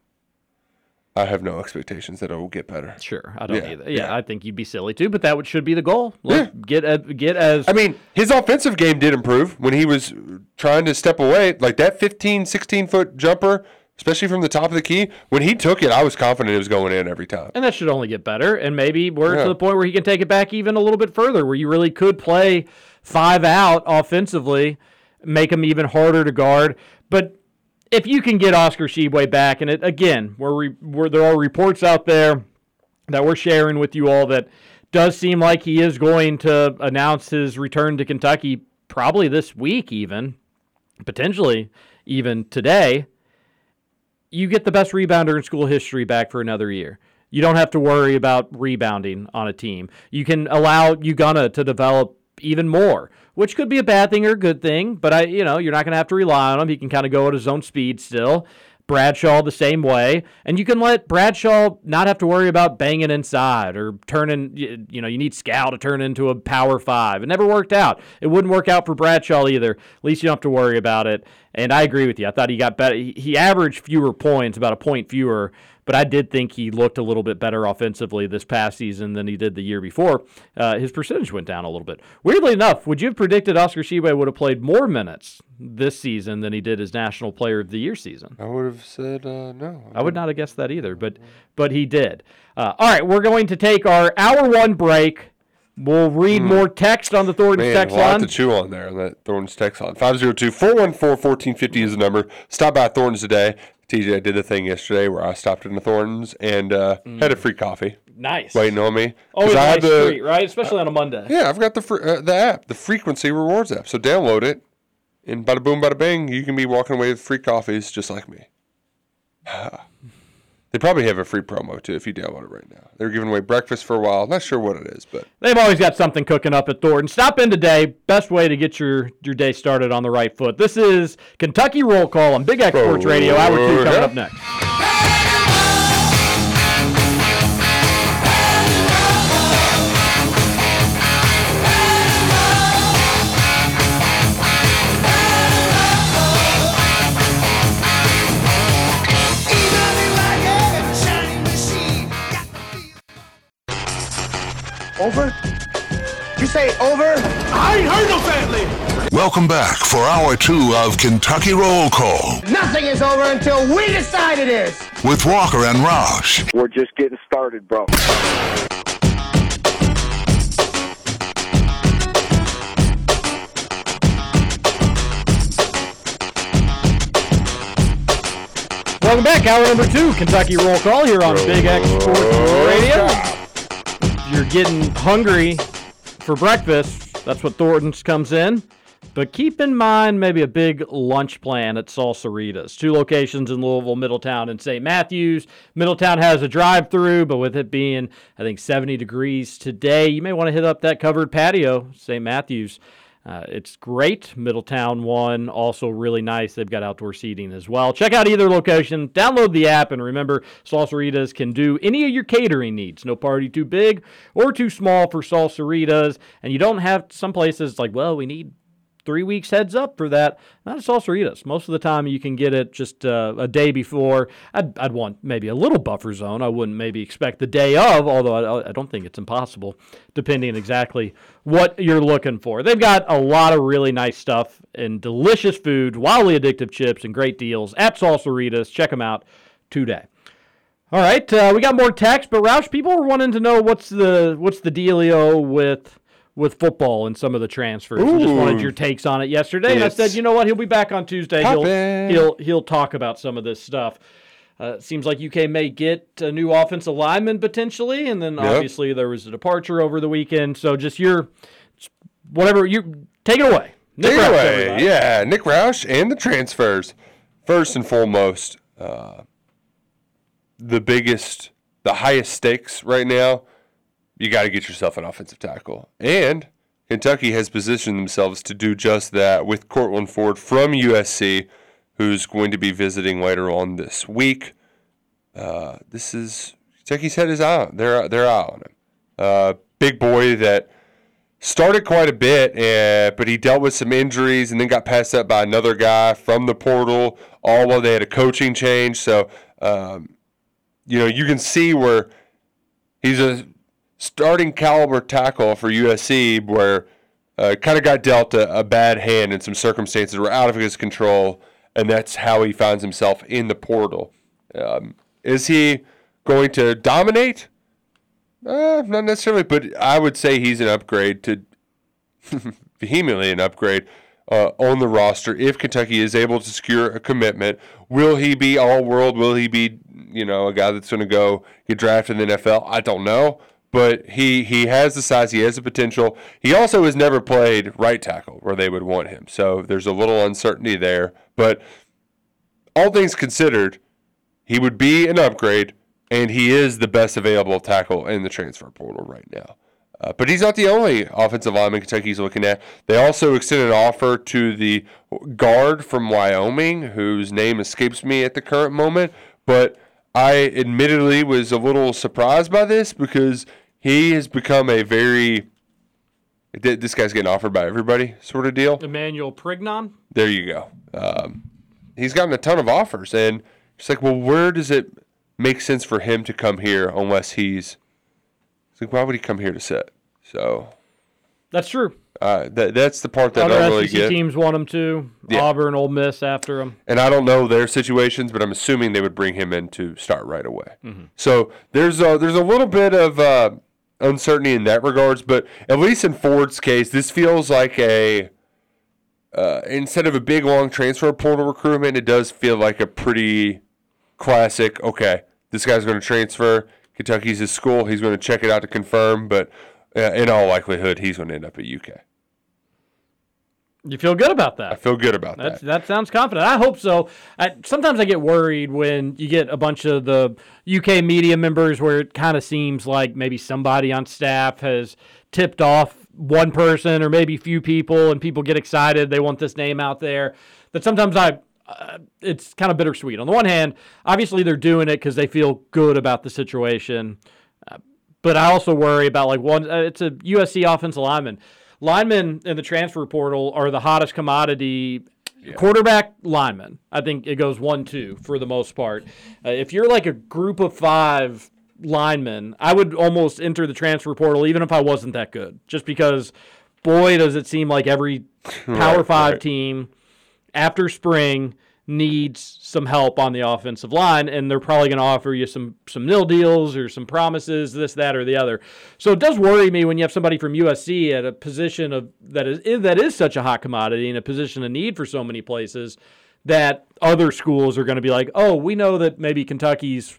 I have no expectations that it will get better. Sure, I don't Yeah, either. Yeah, yeah. I think you'd be silly too, but that would, should be the goal. Let's get a, get as I mean, his offensive game did improve when he was trying to step away. Like that 15, 16 foot jumper, especially from the top of the key, when he took it, I was confident it was going in every time. and that should only get better. And maybe we're Yeah. to the point where he can take it back even a little bit further, where you really could play five out offensively, make him even harder to guard. But if you can get Oscar Tshiebwe back, and it again, where we where there are reports out there that we're sharing with you all that does seem like he is going to announce his return to Kentucky probably this week, even potentially even today. You get the best rebounder in school history back for another year. You don't have to worry about rebounding on a team. You can allow Ugonna to develop even more, which could be a bad thing or a good thing. But I, you know, you're not going to have to rely on him. He can kind of go at his own speed still. Bradshaw the same way, and you can let Bradshaw not have to worry about banging inside or turning. You know, you need Skal to turn into a power five. It never worked out. It wouldn't work out for Bradshaw either. At least you don't have to worry about it. And I agree with you. I thought he got better. He he averaged fewer points, about a point fewer, but I did think he looked a little bit better offensively this past season than he did the year before. Uh, his percentage went down a little bit. Weirdly enough, would you have predicted Oscar Tshiebwe would have played more minutes this season than he did his National Player of the Year season? I would have said uh, no. I would not have guessed that either, but but he did. Uh, all right, we're going to take our hour one break. We'll read more text on the Thornton's Man, text a lot line. to chew on there on that Thornton's text line. 502-414-1450 is the number. Stop by Thornton's today. TJ I did the thing yesterday where I stopped in the Thornton's and uh, had a free coffee Nice. waiting on me. Always a I nice the, treat, right? Especially on a Monday. Yeah, I've got the fr- uh, the app, the Frequency Rewards app. So download it, and bada boom, bada bang, you can be walking away with free coffees just like me. they probably have a free promo too if you download it right now. They're giving away breakfast for a while. Not sure what it is, but They've always got something cooking up at Thornton. Stop in today. Best way to get your, your day started on the right foot. This is Kentucky Roll Call on Big X Sports Radio. Hour two coming up next. Over? You say over? I ain't heard no family. Welcome back for hour two of Kentucky Roll Call Nothing is over until we decide it is. with Walker and Roush. We're just getting started, bro. Welcome back. Hour number two, Kentucky Roll Call here on Big X Sports Radio. You're getting hungry for breakfast, that's what Thornton's comes in. But keep in mind maybe a big lunch plan at Salsaritas. Two locations in Louisville, Middletown, and St. Matthews. Middletown has a drive through, but with it being, I think, 70 degrees today, you may want to hit up that covered patio, St. Matthews. Uh, it's great. Middletown one, also really nice. They've got outdoor seating as well. Check out either location. Download the app, and remember, Salsaritas can do any of your catering needs. No party too big or too small for Salsaritas. And you don't have some places like, well, we need three weeks heads up for that. Not at Salsaritas. Most of the time, you can get it just uh, a day before. I'd, I'd want maybe a little buffer zone. I wouldn't maybe expect the day of, although I, I don't think it's impossible, depending exactly what you're looking for. They've got a lot of really nice stuff and delicious food, wildly addictive chips, and great deals at Salsaritas. Check them out today. All right, uh, we got more text, but Roush, people are wanting to know what's the what's the dealio with with football and some of the transfers. I just wanted your takes on it yesterday, and I said, you know what, he'll be back on Tuesday. He'll he'll he'll talk about some of this stuff. Uh, seems like UK may get a new offensive lineman potentially, and then Yep. obviously there was a departure over the weekend. So just your whatever you take it away. Nick Take Roush, it away. everybody. Yeah, Nick Roush and the transfers. First and foremost, uh, the biggest, the highest stakes right now, you got to get yourself an offensive tackle. And Kentucky has positioned themselves to do just that with Courtland Ford from USC, who's going to be visiting later on this week. Uh, this is Kentucky's had his eye. they're out on him. Uh, big boy that started quite a bit, uh, but he dealt with some injuries and then got passed up by another guy from the portal. All while they had a coaching change, so um, you know you can see where he's a starting caliber tackle for USC, where uh, kind of got dealt a, a bad hand in some circumstances were out of his control, and that's how he finds himself in the portal. Um, is he going to dominate? Uh, not necessarily, but I would say he's an upgrade to vehemently an upgrade uh, on the roster if Kentucky is able to secure a commitment. Will he be all world? Will he be, you know, a guy that's going to go get drafted in the NFL? I don't know, but he he has the size, he has the potential. He also has never played right tackle where they would want him, so there's a little uncertainty there. But all things considered, he would be an upgrade, and he is the best available tackle in the transfer portal right now. Uh, but he's not the only offensive lineman Kentucky's looking at. They also extended an offer to the guard from Wyoming, whose name escapes me at the current moment. But I admittedly was a little surprised by this because he has become a very this guy's getting offered by everybody sort of deal. Emmanuel Pregnon. There you go. Um, he's gotten a ton of offers, and it's like, well, where does it make sense for him to come here unless he's? It's like, why would he come here to sit? So That's true. uh, that that's the part that I don't really SEC get. teams want him to. Yeah. Auburn, Ole Miss after him. And I don't know their situations, but I'm assuming they would bring him in to start right away. Mm-hmm. So there's a, there's a little bit of uh, uncertainty in that regards, but at least in Ford's case, this feels like a uh, instead of a big long transfer portal recruitment, it does feel like a pretty classic. Okay, this guy's going to transfer. Kentucky's his school. He's going to check it out to confirm, but uh, in all likelihood, he's going to end up at UK. You feel good about that? I feel good about That's, that. that sounds confident. I hope so. I, sometimes I get worried when you get a bunch of the UK media members where it kind of seems like maybe somebody on staff has tipped off one person or maybe a few people, and people get excited. They want this name out there. That sometimes I. Uh, it's kind of bittersweet. On the one hand, obviously they're doing it because they feel good about the situation, uh, but I also worry about like one. Uh, it's a USC offensive lineman. Linemen in the transfer portal are the hottest commodity. Quarterback lineman. I think it goes one two for the most part. Uh, if you're like a group of five linemen, I would almost enter the transfer portal even if I wasn't that good, just because. Boy, does it seem like every Power Right, Five right. team after spring needs some help on the offensive line, and they're probably going to offer you some some nil deals or some promises, this, that, or the other. So it does worry me when you have somebody from USC at a position of that is that is such a hot commodity and a position of need for so many places that other schools are going to be like, oh, we know that maybe Kentucky's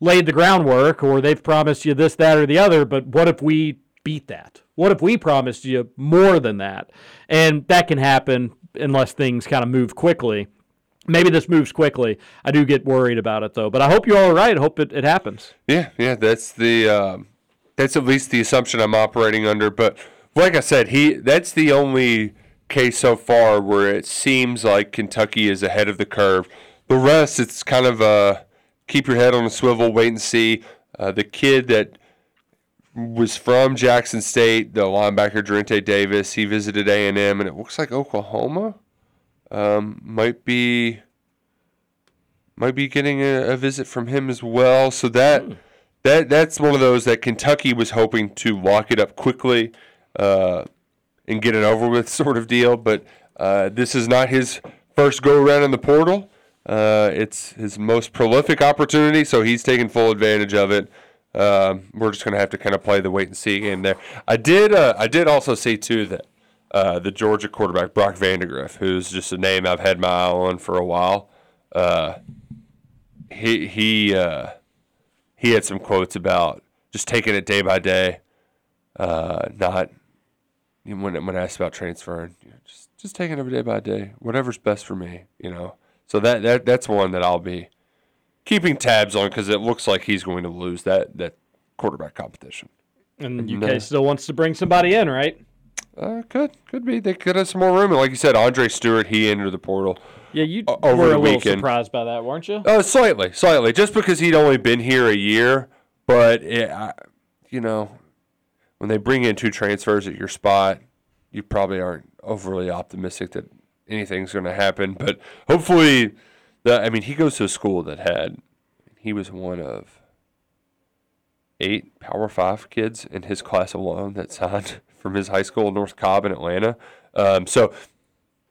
laid the groundwork or they've promised you this, that, or the other, but what if we beat that? What if we promised you more than that? And that can happen unless things kind of move quickly. Maybe this moves quickly. I do get worried about it though, but I hope you're all right. Hope it, it happens. Yeah, yeah, that's the um, that's at least the assumption I'm operating under. But like I said, he that's the only case so far where it seems like Kentucky is ahead of the curve. The rest, it's kind of uh, keep your head on a swivel, wait and see. Uh, the kid that was from Jackson State, the linebacker Durante Davis, he visited A and M, and it looks like Oklahoma um, might be might be getting a, a visit from him as well. So that that that's one of those that Kentucky was hoping to lock it up quickly uh, and get it over with, sort of deal. But uh, this is not his first go around in the portal. Uh, it's his most prolific opportunity, so he's taking full advantage of it. Um, we're just going to have to kind of play the wait and see game there. I did. Uh, I did also see too that uh, the Georgia quarterback Brock Vandagriff, who's just a name I've had my eye on for a while. Uh, he he uh, he had some quotes about just taking it day by day, uh, not when when asked about transferring, you know, just just taking it day by day, whatever's best for me, you know. So that that that's one that I'll be keeping tabs on because it looks like he's going to lose that that quarterback competition. And UK uh, still wants to bring somebody in, right? Uh, could could be they could have some more room. And like you said, Andre Stewart he entered the portal. Yeah, you o- over were the a little surprised by that, weren't you? Uh, slightly, slightly, just because he'd only been here a year. But it, I, you know, when they bring in two transfers at your spot, you probably aren't overly optimistic that anything's going to happen. But hopefully, the I mean, he goes to a school that had he was one of eight Power Five kids in his class alone that signed from his high school North Cobb in Atlanta. Um, so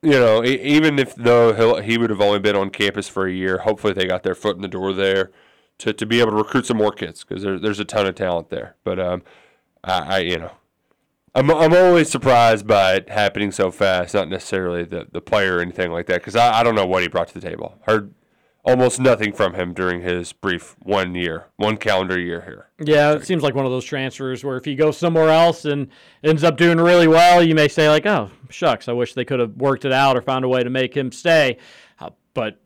you know, even if though he would have only been on campus for a year, hopefully they got their foot in the door there to, to be able to recruit some more kids because there, there's a ton of talent there. But um, I, I you know, I'm I'm always surprised by it happening so fast. Not necessarily the the player or anything like that because I, I don't know what he brought to the table. Heard almost nothing from him during his brief one year, one calendar year here. Yeah, it seems like one of those transfers where if he goes somewhere else and ends up doing really well, you may say like, "Oh, shucks, I wish they could have worked it out or found a way to make him stay." Uh, but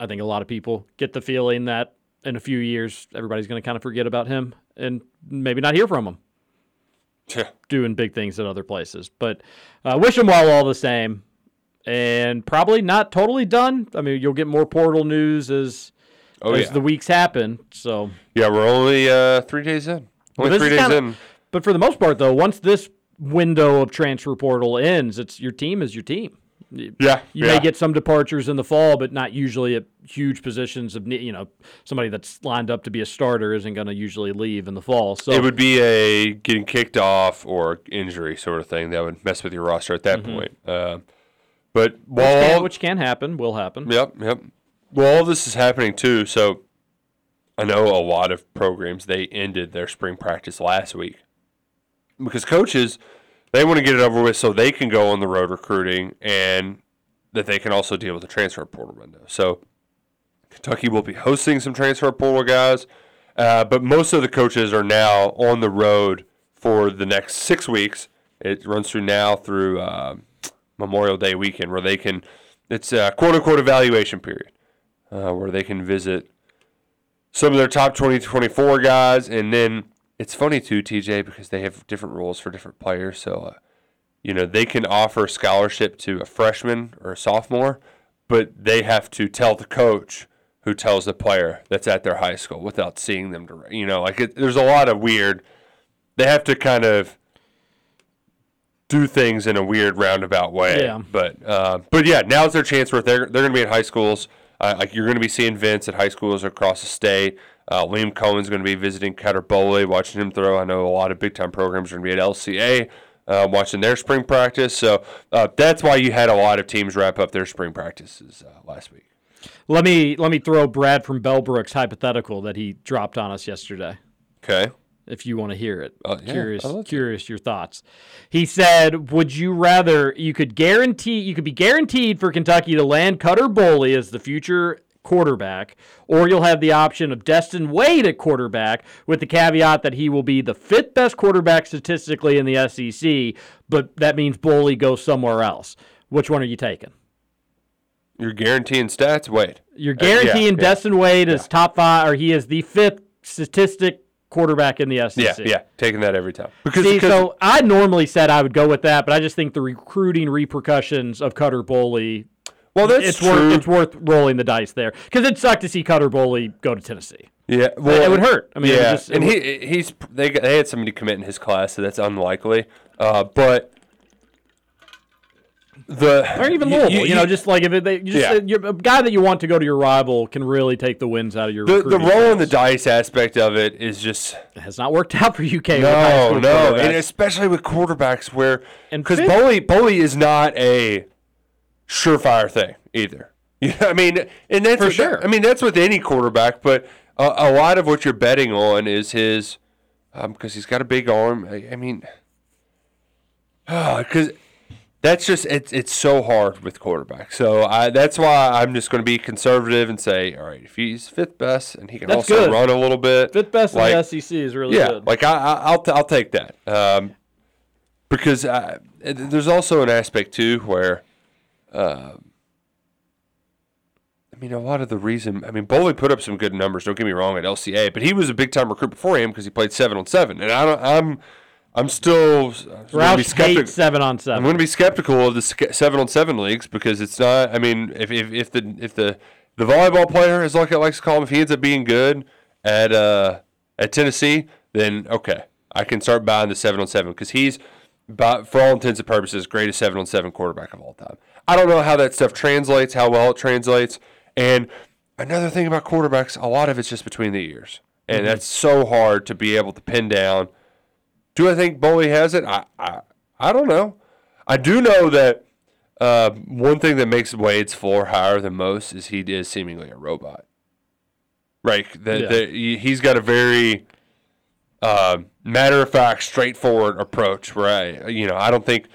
I think a lot of people get the feeling that in a few years everybody's going to kind of forget about him and maybe not hear from him. Yeah. Doing big things at other places, but uh, wish him well all the same, and probably not totally done. I mean, you'll get more portal news as Oh, as yeah. the weeks happen. So Yeah, we're only uh, three days in. Only this three days kinda- in. But for the most part, though, once this window of transfer portal ends, it's your team is your team. Yeah, You yeah. may get some departures in the fall, but not usually at huge positions of you know somebody that's lined up to be a starter isn't going to usually leave in the fall. So it would be a getting kicked off or injury sort of thing that would mess with your roster at that Mhm. point. Uh, but which, while can, all, which can happen, will happen. yep, yep. Well, all this is happening too. So I know a lot of programs they ended their spring practice last week because coaches they want to get it over with so they can go on the road recruiting and that they can also deal with the transfer portal window. So Kentucky will be hosting some transfer portal guys, uh, but most of the coaches are now on the road for the next six weeks. It runs through now through uh, Memorial Day weekend, where they can. It's a quote unquote evaluation period, uh, where they can visit some of their top 20 to 24 guys, and then it's funny too, TJ, because they have different rules for different players. So, uh, you know, they can offer scholarship to a freshman or a sophomore, but they have to tell the coach who tells the player that's at their high school without seeing them. You know, like it, there's a lot of weird. They have to kind of do things in a weird roundabout way. Yeah. But uh, but yeah, now's their chance where they're they're going to be at high schools. Uh, like you're going to be seeing Vince at high schools across the state. Uh, Liam Coen's going to be visiting Cutter Boley, watching him throw. I know a lot of big time programs are going to be at LCA, uh, watching their spring practice. So uh, that's why you had a lot of teams wrap up their spring practices uh, last week. Let me let me throw Brad from Bellbrook's hypothetical that he dropped on us yesterday. Okay. If you want to hear it, Oh, yeah, curious, curious your thoughts. He said, "Would you rather you could guarantee you could be guaranteed for Kentucky to land Cutter Boley as the future quarterback, or you'll have the option of Destin Wade at quarterback, with the caveat that he will be the fifth best quarterback statistically in the SEC, but that means Boley goes somewhere else. Which one are you taking? You're guaranteeing stats. Wade. You're Uh, yeah, guaranteeing yeah. Destin Wade is top five, or he is the fifth statistic quarterback in the SEC. Yeah, yeah, taking that every time. Because, See, because so I normally said I would go with that, but I just think the recruiting repercussions of Cutter Boley. well, that's it's true. worth it's worth rolling the dice there because it sucked to see Cutter Boley go to Tennessee. Yeah, well, it would hurt. I mean, yeah, just- and would- he he's they they had somebody commit in his class, so that's unlikely. Uh, but the Or even you- Louisville, you- you, know, just like if it, they, just, Yeah. Uh, you're, a guy that you want to go to your rival can really take the wins out of your the the rolling the dice aspect of it is just It has not worked out for UK. no, no, and especially with quarterbacks where because Boley Boley is not a surefire thing either. You know, I mean, and that's For sure. I mean, that's with any quarterback, but a, a lot of what you're betting on is his um, because he's got a big arm. I, I mean, because that's just it's it's so hard with quarterbacks. So I that's why I'm just going to be conservative and say, all right, if he's fifth best and he can That's also good. run a little bit, Fifth best like- in the SEC is really yeah, good. like I, I I'll t- I'll take that. Um, because I, there's also an aspect too where, um, I mean, a lot of the reason. I mean, Boley put up some good numbers. Don't get me wrong at LCA, but he was a big time recruit before him because he played seven on seven, and I don't. I'm still. be Roush skeptic- hates seven on I'm going to be skeptical of the seven on seven leagues because it's not. I mean, if if, if the if the the volleyball player, as like I likes to call him, if he ends up being good at uh at Tennessee, then okay, I can start buying the seven on seven because he's, by, for all intents and purposes, greatest seven on seven quarterback of all time. I don't know how that stuff translates, how well it translates, and another thing about quarterbacks, a lot of it's just between the ears, and Mm-hmm. that's so hard to be able to pin down. Do I think Boley has it? I, I I don't know. I do know that uh, one thing that makes Wade's floor higher than most is he is seemingly a robot. Right. That Yeah. that he- he's got a very uh, matter of fact, straightforward approach. Right. You know, I don't think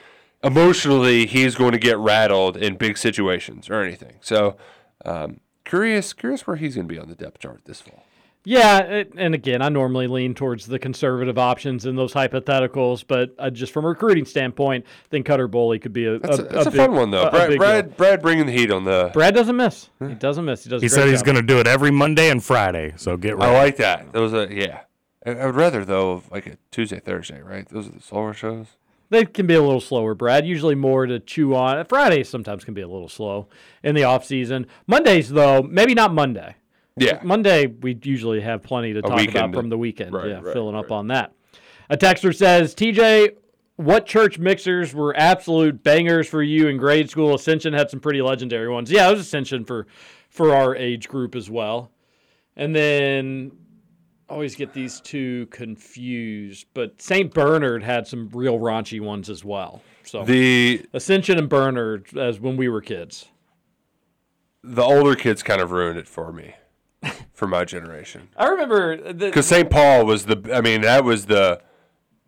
emotionally he's going to get rattled in big situations or anything. So, um, curious, curious where he's going to be on the depth chart this fall. Yeah, it, and again, I normally lean towards the conservative options in those hypotheticals, but uh, just from a recruiting standpoint, I think Cutter Boley could be a, That's a, a, that's a, big- fun one though. a- a Brad, big Brad, deal. Brad bringing the heat on the. Brad doesn't miss. He doesn't miss. He does. a He said he's going to do it every Monday and Friday. So get ready. I like that. Those are yeah. I, I would rather though of like a Tuesday Thursday, right? Those are the slower shows. They can be a little slower, Brad. Usually more to chew on. Fridays sometimes can be a little slow in the off season. Mondays though, maybe not Monday. Yeah. Monday we usually have plenty to talk weekend about from the weekend. right, yeah, right, filling up on that. A texter says, TJ, what church mixers were absolute bangers for you in grade school? Ascension had some pretty legendary ones. Yeah, it was Ascension for for our age group as well. And then always get these two confused, but St. Bernard had some real raunchy ones as well. So The Ascension and Bernard as when we were kids. the older kids kind of ruined it for me, for my generation. I remember Because St. Paul was the. I mean, that was the.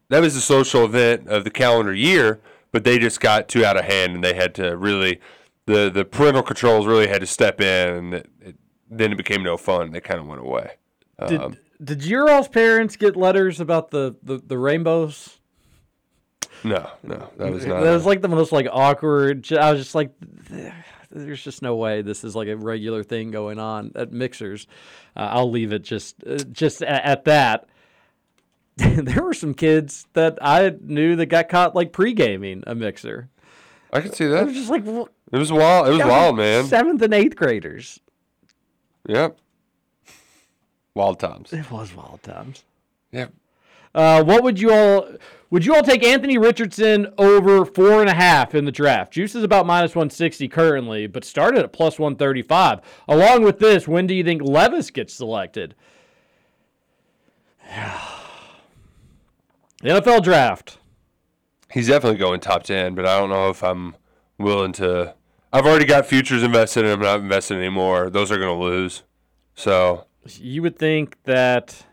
That was the social event of the calendar year, but they just got too out of hand, and they had to really. The the parental controls really had to step in, and it, it, then it became no fun. They kind of went away. Did, Um, did your all's parents get letters about the, the, the rainbows? no, no, that was not. That not. was like the most like awkward. I was just like, there's just no way this is like a regular thing going on at mixers. Uh, I'll leave it just uh, just at, at that. there were some kids that I knew that got caught like pre gaming a mixer. I can see that. It was just like wh- It was wild. It was wild, man. Seventh and eighth graders. Yep. Wild times. It was wild times. Yep. Uh, what would you all would you all take Anthony Richardson over four and a half in the draft? Juice is about minus one sixty currently, but started at plus one thirty five. Along with this, when do you think Levis gets selected? The NFL draft. He's definitely going top 10, but I don't know if I'm willing to. I've already got futures invested and I'm not invested anymore. Those are going to lose. So, You would think that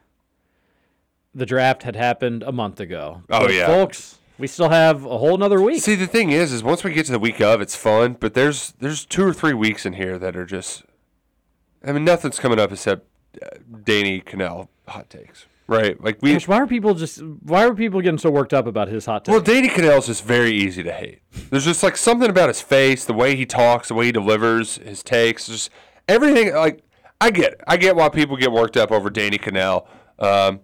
the draft had happened a month ago. Oh, But yeah. folks. We still have a whole nother week. see, the thing is, is once we get to the week of, it's fun, but there's there's two or three weeks in here that are just. I mean, nothing's coming up except uh, Danny Kanell hot takes, right? Like we. Gosh, why are people just why are people getting so worked up about his hot takes? Well, Danny Kanell's just very easy to hate. There's just like something about his face, the way he talks, the way he delivers his takes, just everything. Like I get, it. I get why people get worked up over Danny Kanell. Um,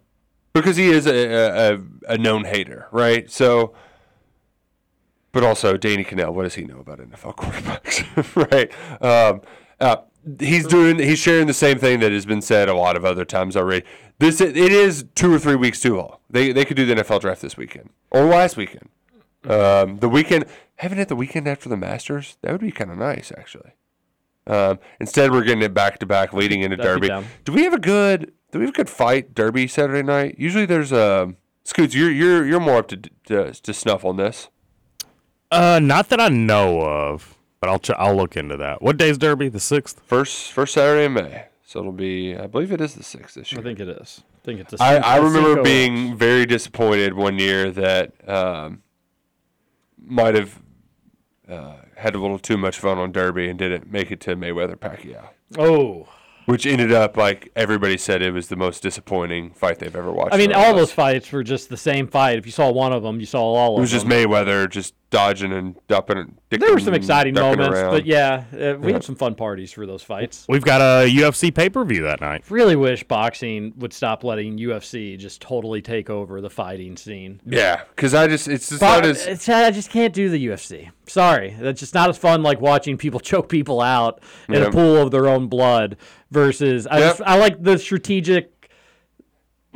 because he is a, a, a known hater, right? So, but also Danny Kanell, what does he know about NFL quarterbacks, right? Um, uh, he's doing, he's sharing the same thing that has been said a lot of other times already. This it is two or three weeks too long. They they could do the NFL draft this weekend or last weekend. Um, the weekend, having it the weekend after the Masters, that would be kind of nice actually. Um, instead, we're getting it back to back, leading into That'd Derby. Do we have a good? Do we have a good fight Derby Saturday night? Usually, there's a Scoots. You're you're you're more up to to, to snuff on this. Uh, not that I know of, but I'll ch- I'll look into that. What day's Derby? The sixth. First first Saturday in May, so it'll be. I believe it is the sixth this year. I think it is. I think it's. I I remember Cinco- being very disappointed one year that um, might have uh, had a little too much fun on Derby and didn't make it to Mayweather Pacquiao, Oh, which ended up like everybody said it was the most disappointing fight they've ever watched. I mean, all those fights were just the same fight. If you saw one of them, you saw all of them. It was just Mayweather just dodging and dumping and There were some exciting moments, around. but yeah, uh, we Yeah. had some fun parties for those fights. We've got a UFC pay per view that night. Really wish boxing would stop letting UFC just totally take over the fighting scene. Yeah, because I just it's just Bo- not as it's- I just can't do the UFC. Sorry, that's just not as fun like watching people choke people out in Yeah. a pool of their own blood. Versus, I Yep. just, I like the strategic,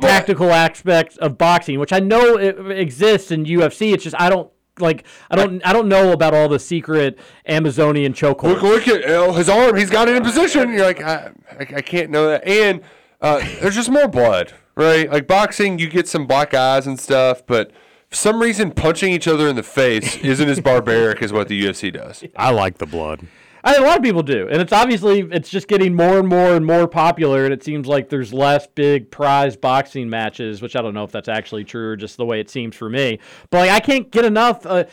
tactical aspects of boxing, which I know it exists in UFC. It's just I don't like I don't I don't know about all the secret Amazonian chokeholds. Look, look at oh, his arm. He's got it in position. You're like, I, I, I can't know that. And uh, there's just more blood, right? Like boxing, you get some black eyes and stuff, but for some reason, punching each other in the face isn't as barbaric as what the UFC does. I like the blood. I mean, a lot of people do, and it's obviously it's just getting more and more and more popular, and it seems like there's less big prize boxing matches, which I don't know if that's actually true or just the way it seems for me. But like, I can't get enough. Uh,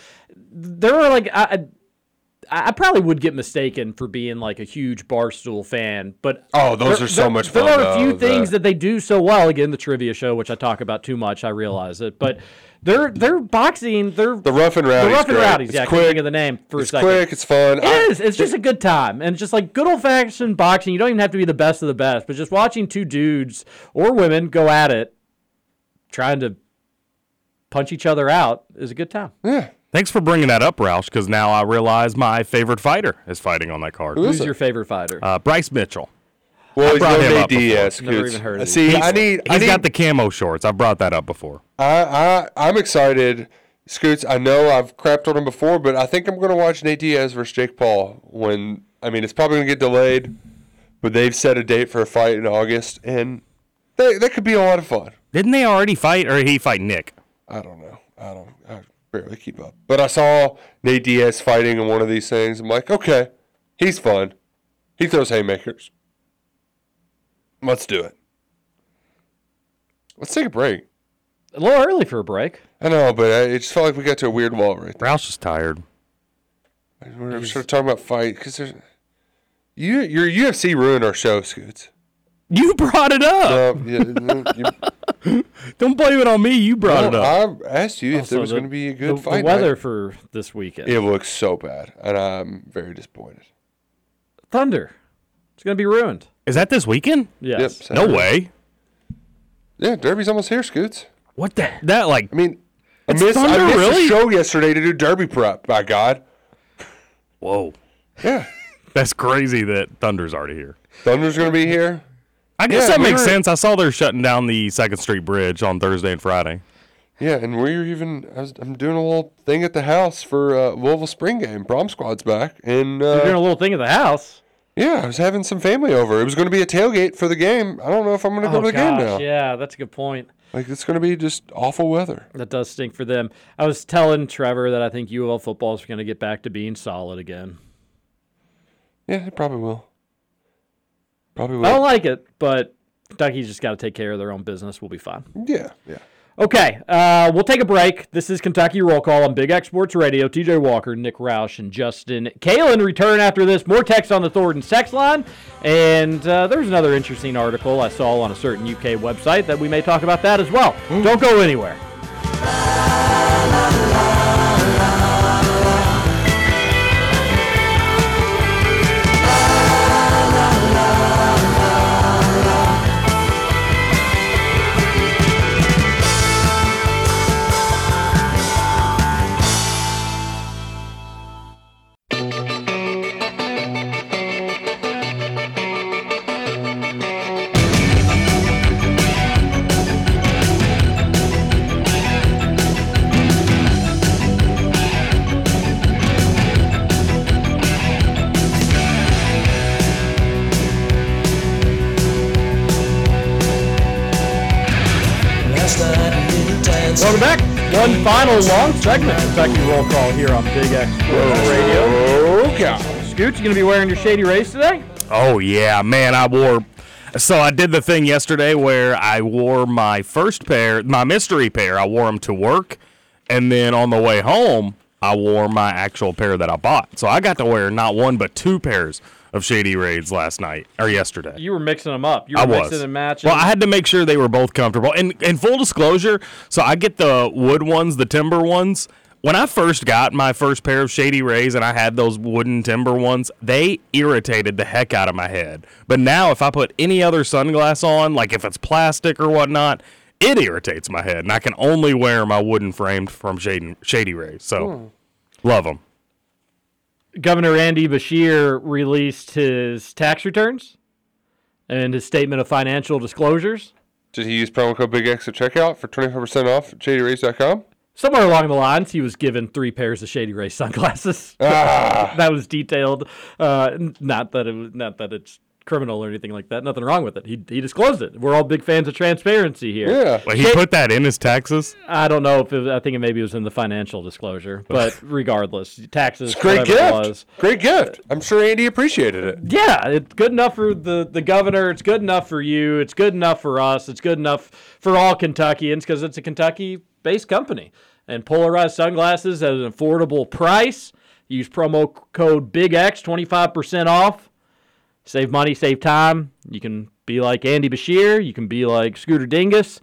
there are like I, I I probably would get mistaken for being like a huge barstool fan, but Oh, those there- are so there- much There fun, are a few though, things that they do so well. Again, the trivia show, which I talk about too much, I realize it, but. They're they're boxing. They're The rough and rowdy. the rough and rowdies. It's Yeah, I quick. think of the name for It's a second. quick. It's fun. It I- is. It's just a good time, and just like good old fashioned boxing. You don't even have to be the best of the best, but just watching two dudes or women go at it, trying to punch each other out, is a good time. Yeah. Thanks for bringing that up, Roush, because now I realize my favorite fighter is fighting on that card. Who's your favorite fighter? Uh, Bryce Mitchell. Well, I he's brought him Nate up uh, before. Diaz. Never even heard of. Uh, see, I need. I He's need, got the camo shorts. I've brought that up before. I, I I'm excited. Scoots, I know I've crapped on him before, but I think I'm going to watch Nate Diaz versus Jake Paul when I mean it's probably going to get delayed, but they've set a date for a fight in August, and that that could be a lot of fun. Didn't they already fight, or did he fight Nick? I don't know. I don't. I barely keep up. But I saw Nate Diaz fighting in one of these things. I'm like, okay, he's fun. He throws haymakers. Let's do it. Let's take a break. a little early for a break. I know, but I, it just felt like we got to a weird wall right there. Roush is tired. We're sort of talking about fight because there's you your UFC ruined our show, Scoots. You brought it up. No, yeah, no, you, Don't blame it on me. You brought it up. I asked you if Also, there was the- going to be a good the, fight. The weather night. for this weekend. it looks so bad, and I'm very disappointed. Thunder. It's going to be ruined. Is that this weekend? Yes. Yep, No way. Yeah, Derby's almost here, Scoots. What the? That like I mean, I It's missed, I Thunder, missed really? a show yesterday to do Derby prep. By God, whoa. yeah, That's crazy that Thunder's already here. Thunder's going to be here. I guess Yeah, that makes sense. I saw they're shutting down the Second Street Bridge on Thursday and Friday. Yeah, and we're even. I was, I'm doing a little thing at the house for uh, Louisville spring game. Prom squad's back, and You're doing a uh, little thing at the house. Yeah, I was having some family over. It was going to be a tailgate for the game. I don't know if I'm going to go oh, to the gosh, game now. Yeah, that's a good point. Like it's going to be just awful weather. That does stink for them. I was telling Trevor that I think UL football is going to get back to being solid again. Yeah, it probably will. Probably will. I don't like it, but Kentucky's just got to take care of their own business. We'll be fine. Yeah, yeah. Okay, uh, we'll take a break. This is Kentucky Roll Call on Big X Sports Radio. TJ Walker, Nick Roush, and Justin Kalen return after this. More text on the Thornton text line. And uh, there's another interesting article I saw on a certain UK website that we may talk about that as well. Don't go anywhere. Welcome Long segment, Kentucky roll call here on Big X Sports Radio. Oh, Scoot, you gonna be wearing your Shady Rays today? Oh yeah, man! I wore. So I did the thing yesterday where I wore my first pair, my mystery pair. I wore them to work, and then on the way home, I wore my actual pair that I bought. So I got to wear not one but two pairs of Shady Rays last night or yesterday. You were mixing them up. You were I was. mixing and matching. Well, I had to make sure they were both comfortable. And in full disclosure, so I get the wood ones, the timber ones. When I first got my first pair of Shady Rays and I had those wooden timber ones, they irritated the heck out of my head. But now, if I put any other sunglass on, like if it's plastic or whatnot, it irritates my head. And I can only wear my wooden framed from Shady, Shady Rays. So, hmm. love them. Governor Andy Beshear released his tax returns and his statement of financial disclosures. Did he use promo code Big X at checkout for 25% off at? Somewhere along the lines, he was given three pairs of Shady Ray sunglasses. that was detailed. Uh, not that it was, not that it's criminal or anything like that. Nothing wrong with it. He, he disclosed it. We're all big fans of transparency here. Yeah. Wait, he Shady- put that in his taxes? I don't know if it was, I think it maybe was in the financial disclosure, but regardless, taxes. Great whatever it gift. was. Great gift. I'm sure Andy appreciated it. Yeah, it's good enough for the, the governor. It's good enough for you. It's good enough for us. It's good enough for all Kentuckians because it's a Kentucky based company. And polarized sunglasses at an affordable price. Use promo code BIGX, 25% off. Save money, save time. You can be like Andy Beshear. You can be like Scooter Dingus.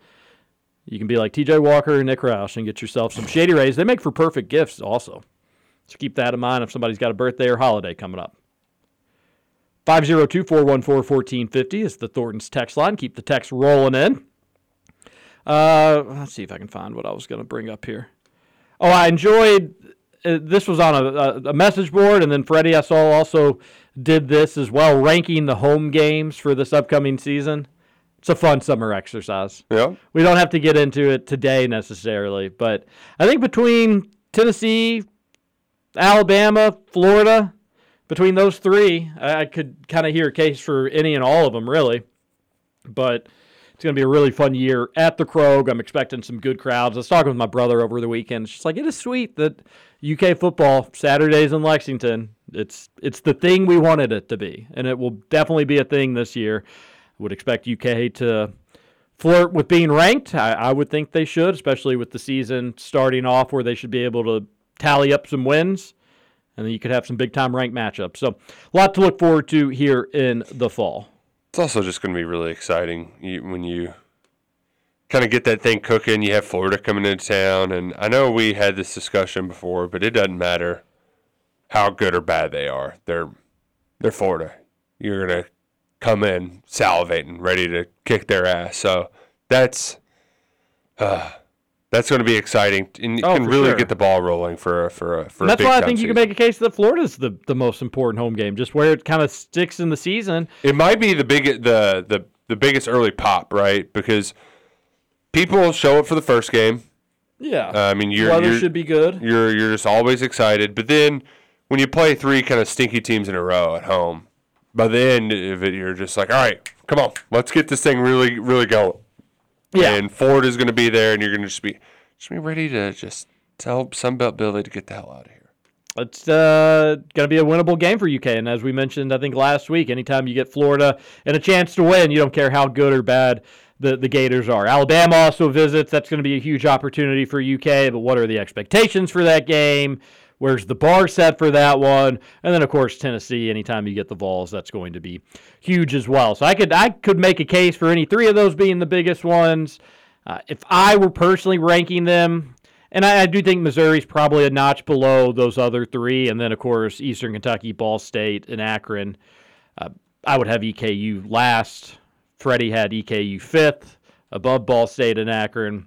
You can be like TJ Walker and Nick Roush and get yourself some Shady Rays. They make for perfect gifts also. So keep that in mind if somebody's got a birthday or holiday coming up. 502 414 1450 is the Thornton's text line. Keep the text rolling in. Uh, let's see if I can find what I was going to bring up here. Oh, I enjoyed. Uh, this was on a, a, message board, and then Freddie, I saw, also did this as well, ranking the home games for this upcoming season. It's a fun summer exercise. Yeah. We don't have to get into it today necessarily, but I think between Tennessee, Alabama, Florida, between those three, I, could kind of hear a case for any and all of them, really. But it's going to be a really fun year at the Krog. I'm expecting some good crowds. I was talking with my brother over the weekend. It's just like it is sweet that UK football Saturdays in Lexington. It's it's the thing we wanted it to be, and it will definitely be a thing this year. I would expect UK to flirt with being ranked. I, I would think they should, especially with the season starting off where they should be able to tally up some wins, and then you could have some big time ranked matchups. So, a lot to look forward to here in the fall. It's also just going to be really exciting when you kind of get that thing cooking. You have Florida coming into town, and I know we had this discussion before, but it doesn't matter how good or bad they are. They're they're Florida. You're gonna come in salivating, ready to kick their ass. So that's uh, that's going to be exciting, and you Oh, can really sure. get the ball rolling for a- for a, for And a that's why I think you can make a case that Florida's the, the most important home game, just where it kind of sticks in the season. It might be the big the the the biggest early pop, right? Because people show up for the first game. Yeah. Uh, I mean, you're, Weather should be good. You're you're just always excited, but then when you play three kind of stinky teams in a row at home, by the end of it, you're just like, all right, come on, let's get this thing really really going. Yeah. And Ford is going to be there, and you're going to just be just be ready to just tell Sunbelt Billy to get the hell out of here. It's uh, going to be a winnable game for UK. And as we mentioned, I think last week, anytime you get Florida and a chance to win, you don't care how good or bad the, the Gators are. Alabama also visits. That's going to be a huge opportunity for UK. But what are the expectations for that game? Where's the bar set for that one? And then, of course, Tennessee. Anytime you get the Vols, that's going to be huge as well. So I could I could make a case for any three of those being the biggest ones. Uh, if I were personally ranking them, and I, I do think Missouri's probably a notch below those other three, and then of course Eastern Kentucky, Ball State, and Akron. Uh, I would have EKU last. Freddie had EKU fifth, above Ball State and Akron.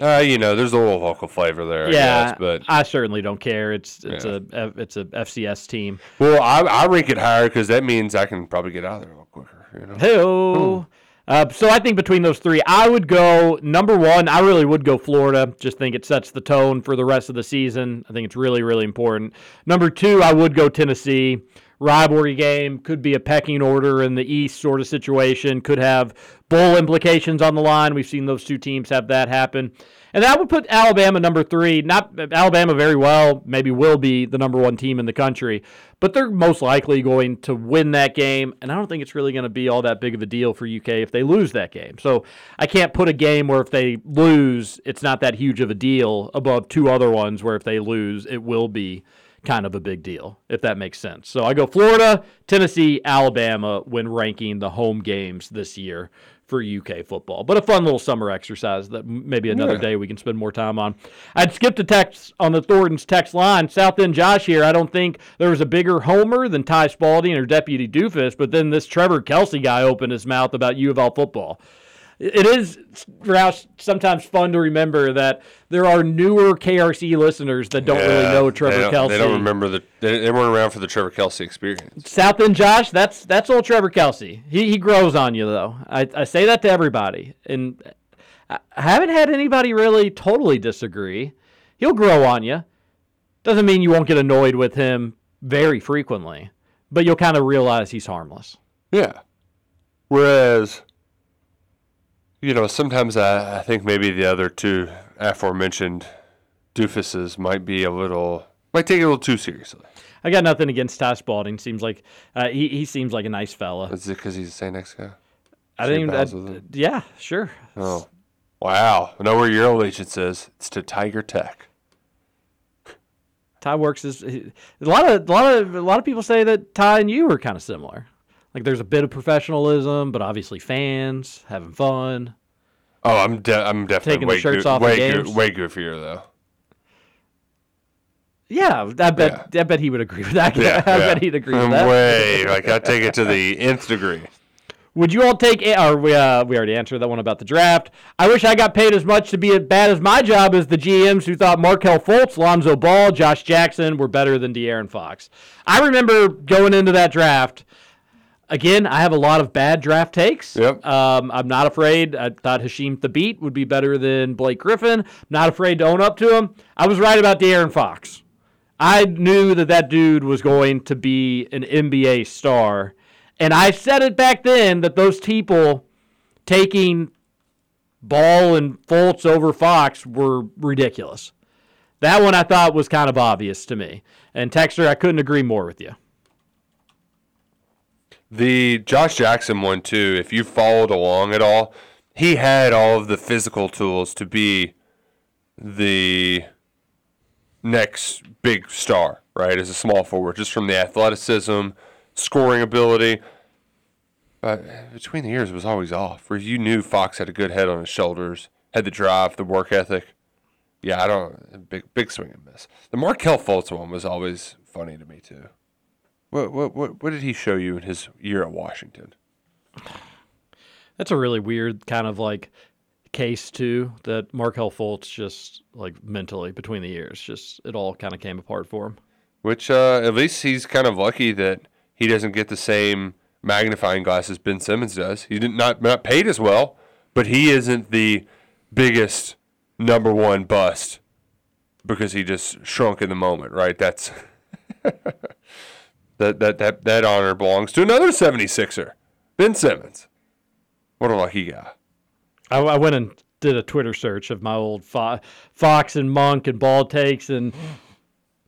Uh, you know, there's a little local flavor there, I yeah, guess, but I certainly don't care. It's it's a it's a FCS team. well, I, I rank it higher because that means I can probably get out of there a little quicker. You know. Hey, uh, so I think between those three, I would go number one. I really would go Florida. Just think it sets the tone for the rest of the season. I think it's really, really important. Number two, I would go Tennessee. Rivalry game, could be a pecking order in the East sort of situation, could have bowl implications on the line. We've seen those two teams have that happen. And that would put Alabama number three. Not Alabama very well, maybe will be the number one team in the country, but they're most likely going to win that game. And I don't think it's really going to be all that big of a deal for UK if they lose that game. So I can't put a game where if they lose, it's not that huge of a deal above two other ones where if they lose, it will be kind of a big deal, if that makes sense. So I go Florida, Tennessee, Alabama when ranking the home games this year for UK football. But a fun little summer exercise that maybe another Yeah. day we can spend more time on. I'd skipped a text on the Thornton's text line. South End Josh here. I don't think there was a bigger homer than Ty Spalding or Deputy Doofus, but then this Trevor Kelsey guy opened his mouth about U of L football. It is Roush, sometimes fun to remember that there are newer KRC listeners that don't really know Trevor don't- Kelsey. They don't remember the. They, they weren't around for the Trevor Kelsey experience. South End Josh, that's that's old Trevor Kelsey. He he grows on you though. I, I say that to everybody, and I I haven't had anybody really totally disagree. He'll grow on you. Doesn't mean you won't get annoyed with him very frequently, but you'll kind of realize he's harmless. Yeah. Whereas, you know, sometimes I, I think maybe the other two aforementioned doofuses might be a little, might take it a little too seriously. I got nothing against Ty Spalding. Seems like uh, he he seems like a nice fella. Is it because he's the St. X guy? I didn't with him? yeah, sure. Oh, wow! I know where your allegiance is. It's to Tiger Tech. Ty works is a lot of a lot of a lot of people say that Ty and you are kind of similar. Like there's a bit of professionalism, but obviously fans having fun. Oh, I'm de- I'm definitely Taking the way, shirts goo- off way, goo- way goofier though. Yeah, I bet I bet he would agree with that. Yeah, I yeah. bet he'd agree with that. Way like I take it to the nth degree. Would you all take? Or we uh, we already answered that one about the draft. I wish I got paid as much to be as bad as my job as the GMs who thought Markelle Fultz, Lonzo Ball, Josh Jackson were better than De'Aaron Fox. I remember going into that draft. Again, I have a lot of bad draft takes. Yep. Um, I'm not afraid. I thought Hasheem Thabeet would be better than Blake Griffin. Not afraid to own up to him. I was right about De'Aaron Fox. I knew that that dude was going to be an NBA star. And I said it back then that those people taking Ball and Fultz over Fox were ridiculous. That one I thought was kind of obvious to me. And Texter, I couldn't agree more with you. The Josh Jackson one too, if you followed along at all, he had all of the physical tools to be the next big star, right? As a small forward, just from the athleticism, scoring ability. But between the years, it was always off. Where you knew Fox had a good head on his shoulders, had the drive, the work ethic. Yeah, I don't big big swing and miss. The Markelle Fultz one was always funny to me too. What what what what did he show you in his year at Washington? That's a really weird kind of like case too that Markelle Fultz just like mentally between the years just it all kind of came apart for him. Which uh, at least he's kind of lucky that he doesn't get the same magnifying glass as Ben Simmons does. He did not not paid as well, but he isn't the biggest number one bust because he just shrunk in the moment, right? That's that that that that honor belongs to another 76er, Ben Simmons. What a lucky guy. I, I went and did a Twitter search of my old Fo- Fox and Monk and ball takes, and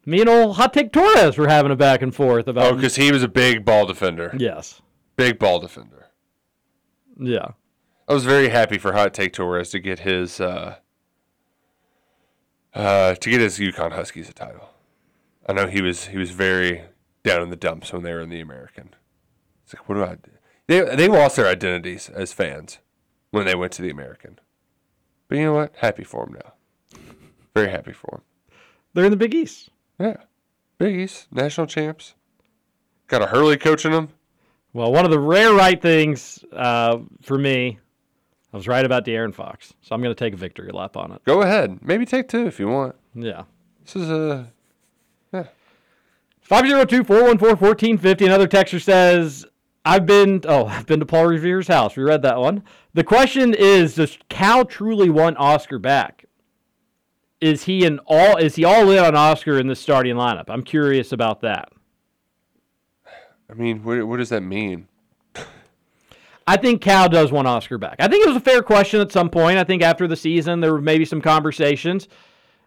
me and old Hot Take Torres were having a back and forth about. Oh, because he was a big ball defender. yes, Big ball defender. yeah. I was very happy for Hot Take Torres to get his uh, uh, to get his UConn Huskies a title. I know he was he was very down in the dumps when they were in the American. It's like, what do I do? They they lost their identities as fans when they went to the American. But you know what? Happy for them now. Very happy for them. They're in the Big East. Yeah, Big East national champs. Got a Hurley coaching them. Well, one of the rare right things uh, for me, I was right about De'Aaron Fox, so I'm going to take a victory lap on it. Go ahead. Maybe take two if you want. Yeah. This is a 502 414 1450. Another texter says, I've been, oh, I've been to Paul Revere's house. We read that one. The question is Does Cal truly want Oscar back? Is he an all is he all in on Oscar in the starting lineup? I'm curious about that. I mean, what, what does that mean? I think Cal does want Oscar back. I think it was a fair question at some point. I think after the season, there were maybe some conversations.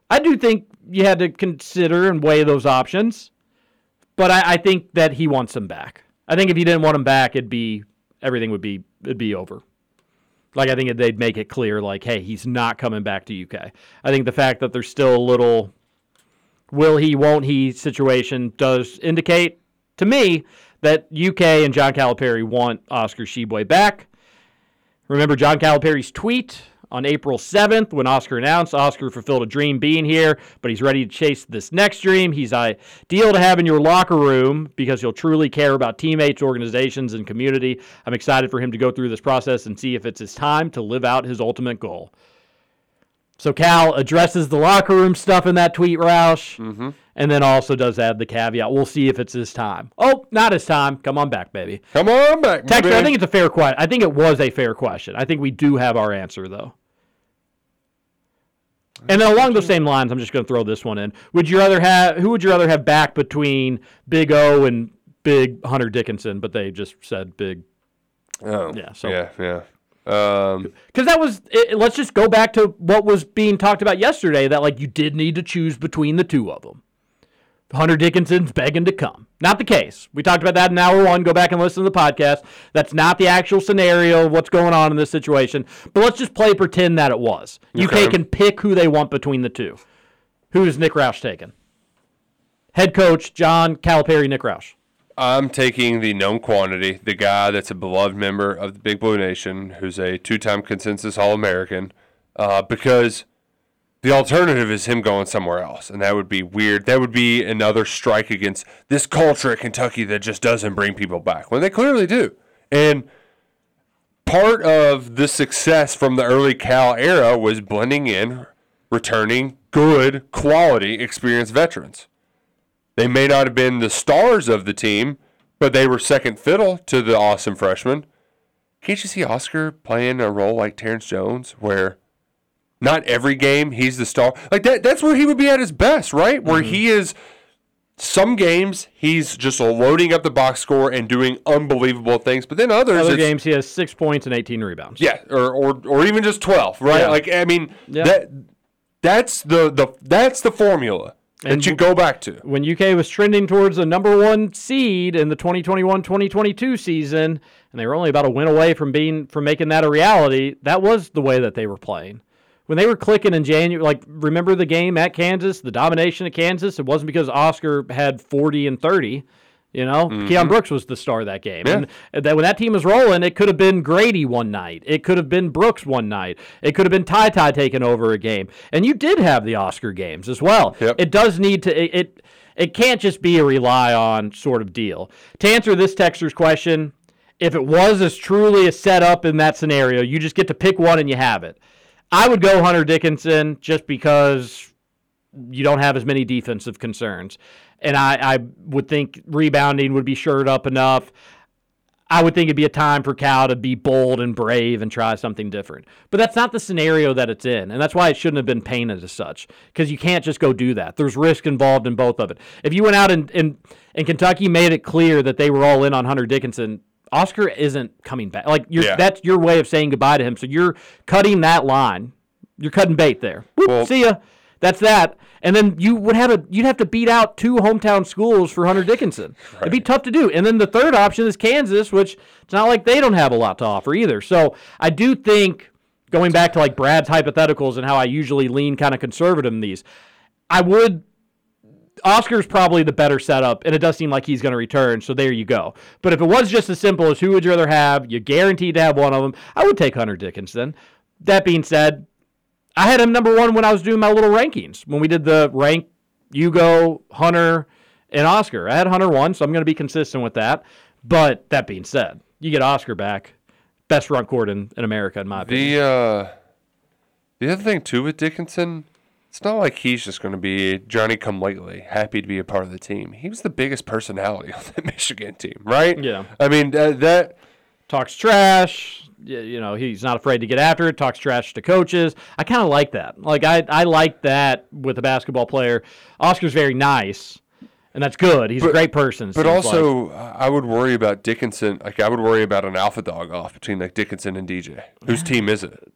I do think you had to consider and weigh those options, but I, I think that he wants him back. I think if he didn't want him back, it'd be everything would be it'd be over. Like I think they'd make it clear, like, hey, he's not coming back to UK. I think the fact that there's still a little will he, won't he situation does indicate to me that UK and John Calipari want Oscar Tshiebwe back. Remember John Calipari's tweet on April 7th when Oscar announced Oscar fulfilled a dream being here, but he's ready to chase this next dream. He's ideal to have in your locker room because he'll truly care about teammates, organizations, and community. I'm excited for him to go through this process and see if it's his time to live out his ultimate goal. So Cal addresses the locker room stuff in that tweet, Roush, Mm-hmm. and then also does add the caveat. We'll see if it's his time. Oh, not his time. Come on back, baby. Come on back, Texter. I think it's a fair question. I think it was a fair question. I think we do have our answer though. And then along those same lines, I'm just going to throw this one in. Would you rather have who would you rather have back between Big O and Big Hunter Dickinson? But they just said Big. Oh, Yeah, so- yeah, yeah. Um, Because that was. It, let's just go back to what was being talked about yesterday. That like you did need to choose between the two of them. Hunter Dickinson's begging to come. Not the case. We talked about that in hour one. Go back and listen to the podcast. That's not the actual scenario of what's going on in this situation. But let's just play pretend that it was. Okay. UK can pick who they want between the two. Who is Nick Roush taking? Head coach John Calipari, Nick Roush. I'm taking the known quantity, the guy that's a beloved member of the Big Blue Nation, who's a two-time consensus All-American, uh, because the alternative is him going somewhere else, and that would be weird. That would be another strike against this culture at Kentucky that just doesn't bring people back when they clearly do. And part of the success from the early Cal era was blending in, returning good quality, experienced veterans. They may not have been the stars of the team, but they were second fiddle to the awesome freshmen. Can't you see Oscar playing a role like Terrence Jones, where not every game he's the star? Like that. That's where he would be at his best, right? Where mm-hmm. he is. Some games he's just loading up the box score and doing unbelievable things, but then others, Other games, he has six points and 18 rebounds. yeah, or, or or even just twelve, right? Yeah. Like I mean, Yeah. that that's the the that's the formula And that you go back to. when UK was trending towards the number one seed in the 2021-2022 season, and they were only about a win away from being from making that a reality, that was the way that they were playing. When they were clicking in January, like remember the game at Kansas, the domination of Kansas. It wasn't because Oscar had 40 and 30. You know, Keion Brooks was the star of that game. Mm-hmm. Yeah. And that when that team was rolling, it could have been Grady one night. It could have been Brooks one night. It could have been Ty Ty taking over a game. And you did have the Oscar games as well. Yep. It does need to it, it it can't just be a rely on sort of deal. To answer this texter's question, if it was as truly a setup in that scenario, you just get to pick one and you have it. I would go Hunter Dickinson just because you don't have as many defensive concerns. And I, I would think rebounding would be shored up enough. I would think it'd be a time for Cal to be bold and brave and try something different. But that's not the scenario that it's in. And that's why it shouldn't have been painted as such. Because you can't just go do that. There's risk involved in both of it. If you went out and, and, and Kentucky made it clear that they were all in on Hunter Dickinson, Oscar isn't coming back. Like you're, Yeah. that's your way of saying goodbye to him. So you're cutting that line. You're cutting bait there. Whoop, Well- see ya. That's that. And then you would have a you'd have to beat out two hometown schools for Hunter Dickinson. It'd be tough to do. And then the third option is Kansas, which it's not like they don't have a lot to offer either. So I do think going back to like Brad's hypotheticals and how I usually lean kind of conservative in these, I would Oscar's probably the better setup, and it does seem like he's going to return. So there you go. But if it was just as simple as who would you rather have, you guaranteed to have one of them. I would take Hunter Dickinson. That being said, I had him number one when I was doing my little rankings when we did the rank Ugo, Hunter, and Oscar. I had Hunter one, so I'm going to be consistent with that. But that being said, you get Oscar back, best front court in, in America, in my opinion. The uh, the other thing too with Dickinson, it's not like he's just going to be Johnny Come Lately, happy to be a part of the team. He was the biggest personality on the Michigan team, right? Yeah. I mean that, that talks trash. You know, he's not afraid to get after it. Talks trash to coaches. I kind of like that. Like I, I like that with a basketball player. Oscar's very nice, and that's good. He's a great person. But also, like. I would worry about Dickinson. Like I would worry about an alpha dog off between like Dickinson and DJ. Whose team is it?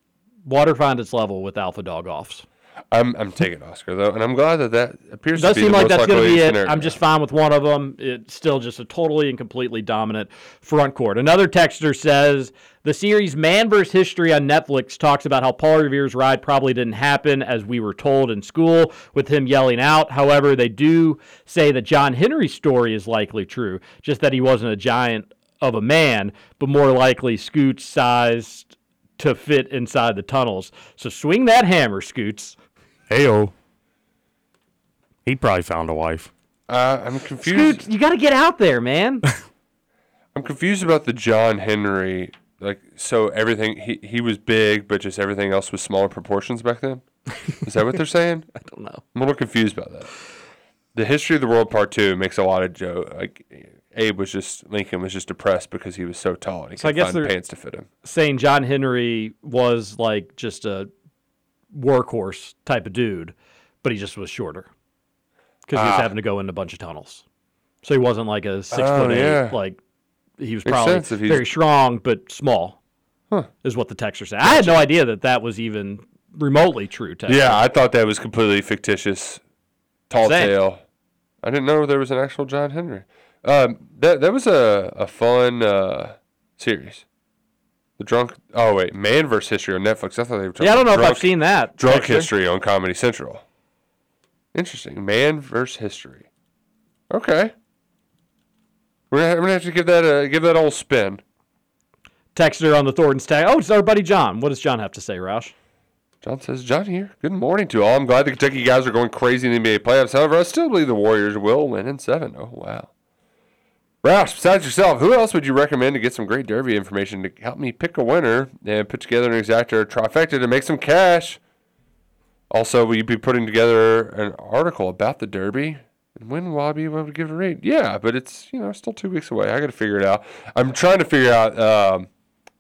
water found its level with alpha dog offs. I'm I'm taking Oscar though, and I'm glad that that appears It does to be seem like that's going to be it. scenario. I'm just fine with one of them. It's still just a totally and completely dominant front court. Another texter says the series Man vs. History on Netflix talks about how Paul Revere's ride probably didn't happen as we were told in school with him yelling out. However, they do say that John Henry's story is likely true, just that he wasn't a giant of a man, but more likely Scoots sized to fit inside the tunnels. So swing that hammer, Scoots. Heyo. He probably found a wife. Uh, I'm confused. Scoots, you got to get out there, man. I'm confused about the John Henry. Like, so everything he he was big, but just everything else was smaller proportions back then. Is that what they're saying? I don't know. I'm a little confused about that. The history of the world part two makes a lot of joke. Like Abe was just Lincoln was just depressed because he was so tall and he So couldn't guess find pants to fit him. saying John Henry was like just a workhorse type of dude, but he just was shorter because he was Ah. having to go in a bunch of tunnels. So he wasn't like a six Oh, foot eight. yeah. Like he was Makes probably sense if he's- very strong but small. Is what the texter said. I had no idea that that was even remotely true. Texter. Yeah, I thought that was completely fictitious. Tall Same. tale. I didn't know there was an actual John Henry. Um, that that was a a fun uh, series. The drunk. Oh wait, Man vs. History on Netflix. I thought they were. talking Yeah, I don't know about if I've seen that. Drunk. History on Comedy Central. Interesting. Man vs. History. Okay. We're gonna, we're gonna have to give that a give that old spin. Texter on the Thornton's tag. Oh, it's our buddy John. What does John have to say, Roush? John says, John here. Good morning to all. I'm glad the Kentucky guys are going crazy in the NBA playoffs. However, I still believe the Warriors will win in seven. Oh, wow. Roush, besides yourself, who else would you recommend to get some great Derby information to help me pick a winner and put together an exacta trifecta to make some cash? Also, will you be putting together an article about the Derby? And when will I be able to give a rate? Yeah, but it's you know still two weeks away. I got to figure it out. I'm trying to figure out. Um,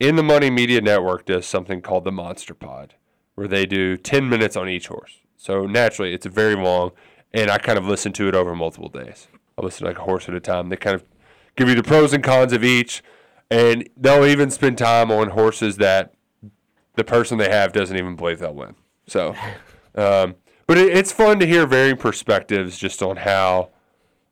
in the Money Media Network does something called the Monster Pod, where they do 10 minutes on each horse. So naturally, it's very long, and I kind of listen to it over multiple days. I listen to like a horse at a time. They kind of give you the pros and cons of each, and they'll even spend time on horses that the person they have doesn't even believe they'll win. So, um, but it, it's fun to hear varying perspectives just on how,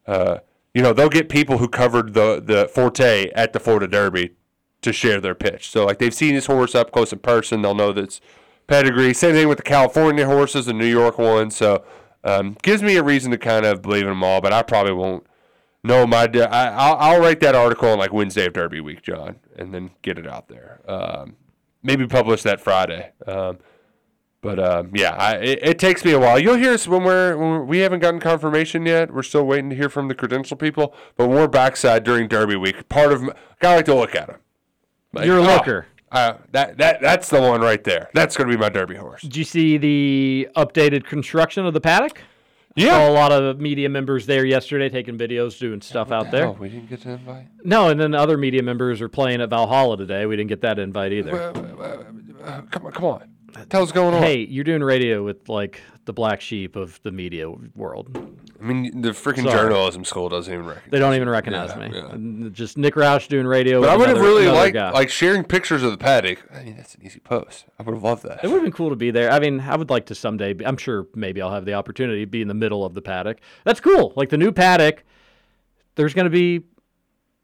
uh, you know, they'll get people who covered the the Forte at the Florida Derby to share their pitch. So like they've seen his horse up close in person, they'll know that's pedigree. Same thing with the California horses, the New York ones. So um, gives me a reason to kind of believe in them all. But I probably won't know my. I, I'll, I'll write that article on like Wednesday of Derby week, John, and then get it out there. Um, maybe publish that Friday. Um, but um, yeah, I, it, it takes me a while. You'll hear us when we're, when we're we haven't gotten confirmation yet. We're still waiting to hear from the credential people. But when we're backside during Derby week, part of my, I like to look at them. You're a looker. Uh, that that that's the one right there. That's going to be my Derby horse. Did you see the updated construction of the paddock? Yeah. Saw a lot of media members there yesterday taking videos, doing stuff out there. Oh, we didn't get an invite. No, and then other media members are playing at Valhalla today. We didn't get that invite either. Uh, come on, come on. Tell us what's going on. Hey, you're doing radio with like the black sheep of the media world. I mean, the freaking Sorry. journalism school doesn't even recognize. They don't even recognize Yeah, me. yeah. Just Nick Roush doing radio. But with I would have really liked guy. like sharing pictures of the paddock. I mean, that's an easy post. I would have loved that. It would have been cool to be there. I mean, I would like to someday. Be, I'm sure maybe I'll have the opportunity to be in the middle of the paddock. That's cool. Like the new paddock, there's going to be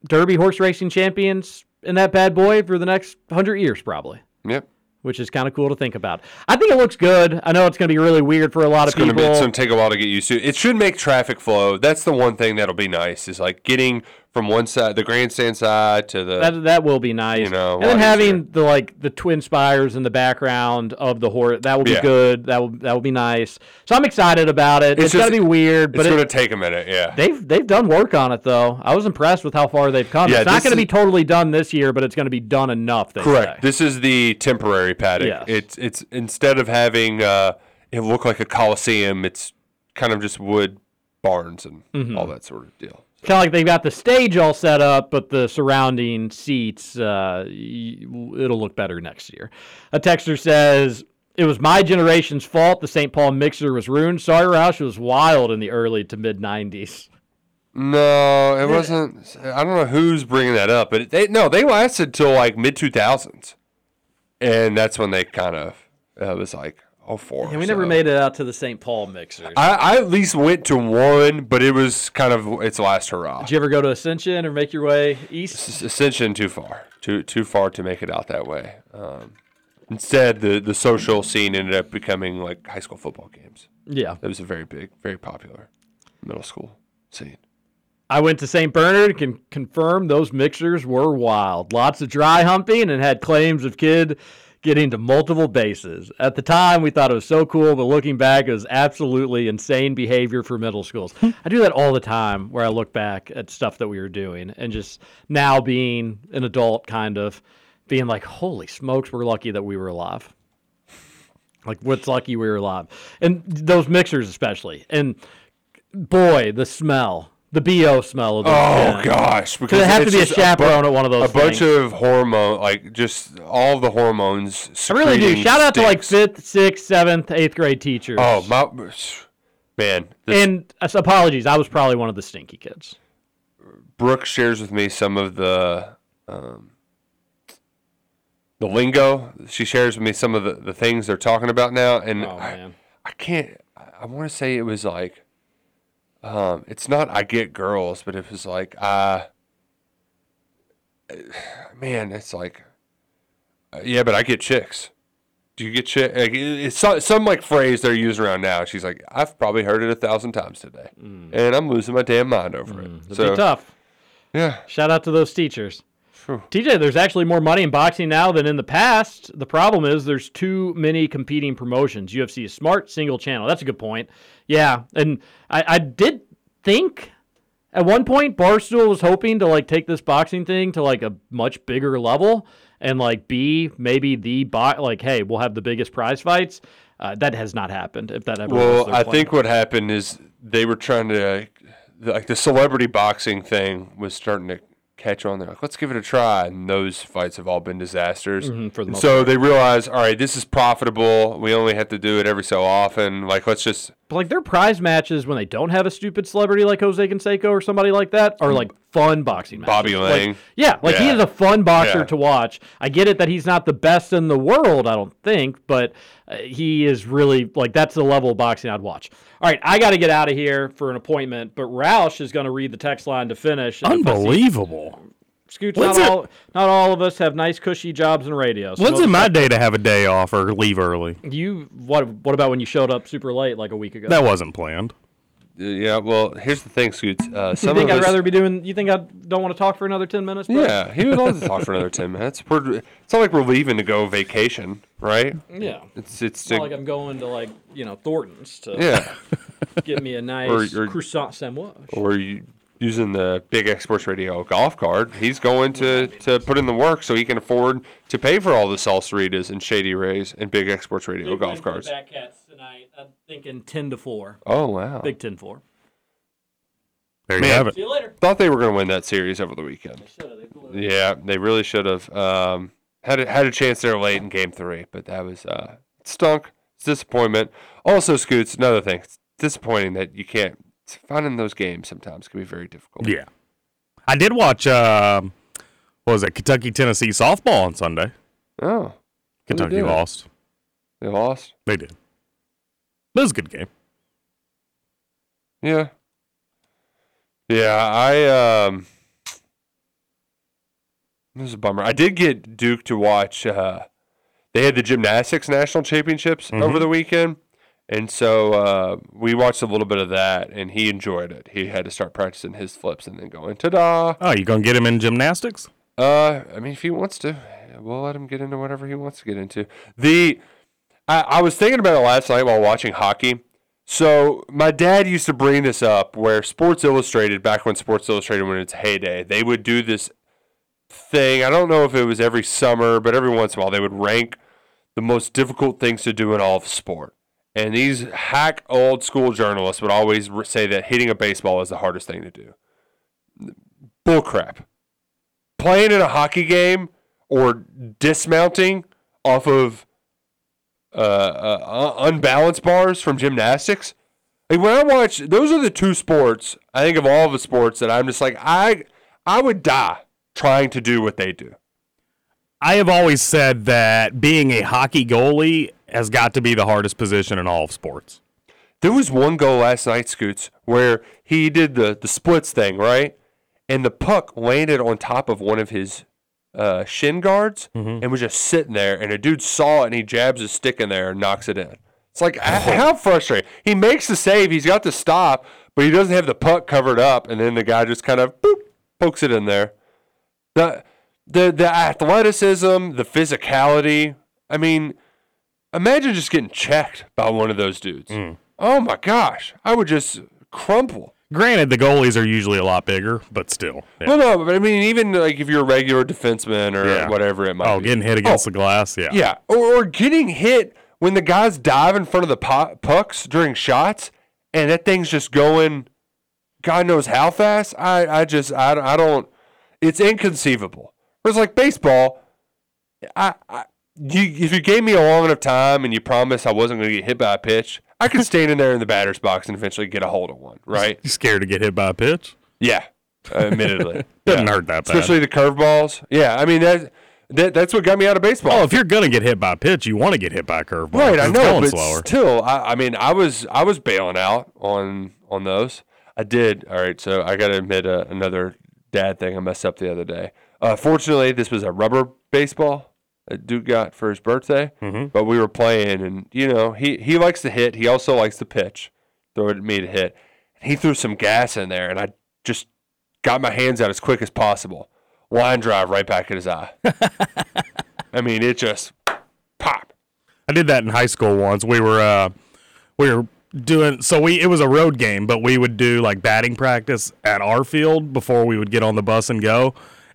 Derby horse racing champions in that bad boy for the next hundred years, probably. Yep. Which is kind of cool to think about. I think it looks good. I know it's going to be really weird for a lot It's of people. be. It's going to take a while to get used to. It should make traffic flow. That's the one thing that'll be nice. Is like getting from one side, the grandstand side, to the. that that will be nice. You know, and then having the like the twin spires in the background of the horse that will be Yeah. good. That will that will be nice. So I'm excited about it. It's It's, gonna be weird, but it's it- going to take a minute. Yeah. They've they've done work on it though. I was impressed with how far they've come. Yeah, it's not going to be totally done this year, but it's going to be done enough. Correct. say. This is the temporary paddock. Yes. It's it's instead of having uh, it look like a coliseum, it's kind of just wood barns and Mhm. all that sort of deal. Kind of like they've got the stage all set up, but the surrounding seats, uh, it'll look better next year. A texter says, It was my generation's fault the St. Paul mixer was ruined. Sorry, Roush, it was wild in the early to mid 90s. No, it wasn't. I don't know who's bringing that up, but they no, they lasted till like mid two thousands, and that's when they kind of uh, was like oh four. And we never made it out to the St. Paul mixers. I, I at least went to one, but it was kind of its last hurrah. Did you ever go to Ascension or make your way east? Ascension too far, too too far to make it out that way. Um, instead, the the social scene ended up becoming like high school football games. Yeah. It was a very big, very popular middle school scene. I went to St. Bernard, and can confirm those mixers were wild. Lots of dry humping and had claims of kid getting to multiple bases. At the time, we thought it was so cool, but looking back, it was absolutely insane behavior for middle schools. Hmm. I do that all the time where I look back at stuff that we were doing and just now being an adult, kind of being like, holy smokes, we're lucky that we were alive. Like, what's lucky we were alive? And those mixers, especially. And boy, the smell. The BO smell of those Oh gosh! Because it has to be a just bu- chaperone at one of those. A bunch things. of hormone, like just all the hormones. I really do. Shout out to like fifth, sixth, seventh, eighth grade teachers. Oh my, man! This, and uh, apologies, I was probably one of the stinky kids. Brooke shares with me some of the um, the lingo. She shares with me some of the, the things they're talking about now, and Oh, I, man. I can't. I want to say it was like, um, it's not I get girls, but it was like I. man, it's like, uh, yeah, but I get chicks. Do you get chick? Like, it's some, some like phrase they're using around now. She's like, I've probably heard it a thousand times today, and I'm losing my damn mind over it. Mm. It'd So be tough. Yeah. Shout out to those teachers. TJ, there's actually more money in boxing now than in the past. The problem is there's too many competing promotions. UFC is smart, single channel. That's a good point. Yeah, and I, I did think at one point Barstool was hoping to like take this boxing thing to like a much bigger level and like be maybe the like hey we'll have the biggest prize fights. Uh, that has not happened. If that ever was Well, I plan. think what happened is they were trying to, like, the celebrity boxing thing was starting to catch on. They're like, let's give it a try. And those fights have all been disasters. Mhm, for the so they realize, all right, this is profitable. We only have to do it every so often. Like, let's just. But like their prize matches when they don't have a stupid celebrity like Jose Canseco or somebody like that are like fun boxing matches. Bobby Like- yeah, like he is a fun boxer Yeah. to watch. I get it that he's not the best in the world, I don't think, but Uh, he is really like that's the level of boxing I'd watch. All right, I got to get out of here for an appointment, but Roush is going to read the text line to finish. And if I see- Unbelievable. Scoots, not it- all, not all of us have nice cushy jobs in radio. Some When's it my day to have a day off or leave early? You what? What about when you showed up super late like a week ago? That wasn't planned. Yeah, well, here's the thing, Scoots. Uh, You think of I'd us, rather be doing? You think I don't want to talk for another ten minutes? Bro? Yeah, he would love to talk for another 10 minutes. We're, it's not like we're leaving to go vacation, right? Yeah. It's, it's, It's not like I'm going to like you know Thornton's to Yeah. get me a nice or- croissant sandwich. or you using the Big X Sports Radio golf card, he's going to, to put in the work so he can afford to pay for all the Salsaritas and Shady Rays and Big X Sports Radio golf cards. Batcats tonight. I'm thinking ten to four. Oh wow! Big 10-4. There you Man, have it. See you later. Thought they were going to win that series over the weekend. Yeah, they really should have. Um, had a, had a chance there late in Game Three, but that was uh, stunk. It's disappointment. Also, Scoots. Another thing, it's disappointing that you can't. Finding those games sometimes can be very difficult. Yeah. I did watch, uh, what was it, Kentucky Tennessee softball on Sunday. Oh, Kentucky lost. They lost. They did. It was a good game. Yeah. Yeah, I um This is a bummer. I did get Duke to watch uh they had the gymnastics national championships over Mhm. the weekend. And so uh, we watched a little bit of that, and he enjoyed it. He had to start practicing his flips and then going ta-da. Oh, you gonna get him in gymnastics? Uh, I mean, if he wants to, we'll let him get into whatever he wants to get into. The, I, I was thinking about it last night while watching hockey. So my dad used to bring this up, where Sports Illustrated, back when Sports Illustrated when its heyday, they would do this thing. I don't know if it was every summer, but every once in a while they would rank the most difficult things to do in all of sport. And these hack old school journalists would always say that hitting a baseball is the hardest thing to do. Bullcrap playing in a hockey game or dismounting off of uh, uh, un- unbalanced bars from gymnastics, Like when I watch, those are the two sports I think of all the sports that I'm just like I I would die trying to do what they do. I have always said that being a hockey goalie has got to be the hardest position in all of sports. There was one goal last night, Scoots, where he did the the splits thing, right? And the puck landed on top of one of his uh, shin guards and was just sitting there. And a dude saw it and he jabs his stick in there and knocks it in. It's like h- how frustrating. He makes the save. He's got the stop, but he doesn't have the puck covered up. And then the guy just kind of boop, pokes it in there. The the the athleticism, the physicality. I mean, imagine just getting checked by one of those dudes. Mm. Oh my gosh, I would just crumple. Granted, the goalies are usually a lot bigger, but still. yeah. Well, no, but I mean, even like if you're a regular defenseman or Yeah. whatever it might Oh, be. getting hit against oh. the glass, yeah. Yeah, or, or getting hit when the guys dive in front of the pu- pucks during shots, and that thing's just going, God knows how fast. I, I just, I, I don't. It's inconceivable. Whereas like baseball, I, I you, if you gave me a long enough time and you promised I wasn't going to get hit by a pitch, I could stand in there in the batter's box and eventually get a hold of one. Right? You scared to get hit by a pitch? Yeah, admittedly. Doesn't Yeah. hurt that bad. Especially the curveballs. Yeah, I mean that, that that's what got me out of baseball. Oh, if you're gonna get hit by a pitch, you want to get hit by a curveball. Right, I know, but slower. still, I, I mean, I was I was bailing out on on those. I did. All right, so I got to admit uh, another dad thing I messed up the other day. Uh, fortunately, this was a rubber baseball that Duke got for his birthday, Mm-hmm. but we were playing, and you know, he he likes to hit. He also likes to pitch. Throw it at me to hit. He threw some gas in there, and I just got my hands out as quick as possible. Line drive right back at his eye. I mean, it just pop. I did that in high school once. We were uh, we were doing so we it was a road game, but we would do like batting practice at our field before we would get on the bus and go.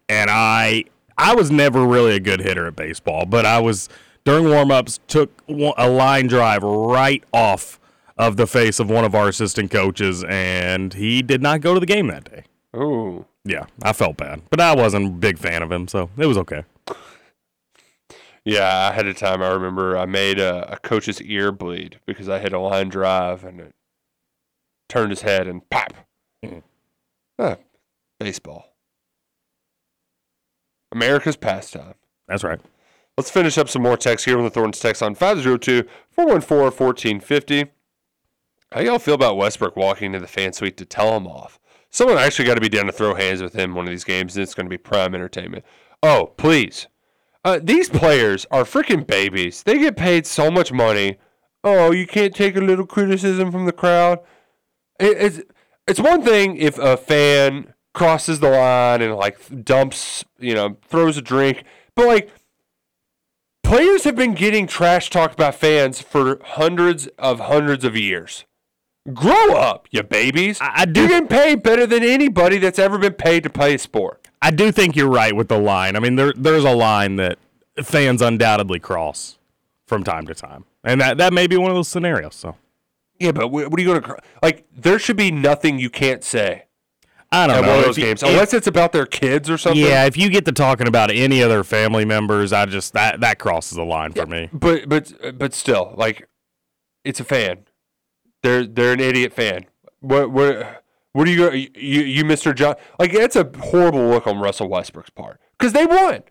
And I I was never really a good hitter at baseball, but I was during warm-ups took a line drive right off of the face of one of our assistant coaches and he did not go to the game that day. Ooh. Yeah, I felt bad, but I wasn't a big fan of him, so it was okay. Yeah, ahead of time, I remember I made a, a coach's ear bleed because I hit a line drive and it turned his head and pop. Ah, baseball. America's pastime. That's right. Let's finish up some more text here on the Thorntons text on 502 414 1450. How y'all feel about Westbrook walking to the fan suite to tell him off? Someone actually got to be down to throw hands with him one of these games, and it's going to be prime entertainment. Oh, please. Uh, these players are freaking babies. They get paid so much money. Oh, you can't take a little criticism from the crowd. It, it's it's one thing if a fan crosses the line and like dumps, you know, throws a drink, but like players have been getting trash talked by fans for hundreds of hundreds of years. Grow up, you babies. I- I do- You're getting paid better than anybody that's ever been paid to play a sport. I do think you're right with the line. I mean, there there's a line that fans undoubtedly cross from time to time, and that that may be one of those scenarios. So Yeah, but what are you going to like? There should be nothing you can't say I don't at know. one of those games, unless it's about their kids or something. yeah, if you get to talking about any other family members, I just that that crosses the line for me. but but but still, like, it's a fan. They're they're an idiot fan. What what what are you you you, you Mr. John? Like, it's a horrible look on Russell Westbrook's part because they won.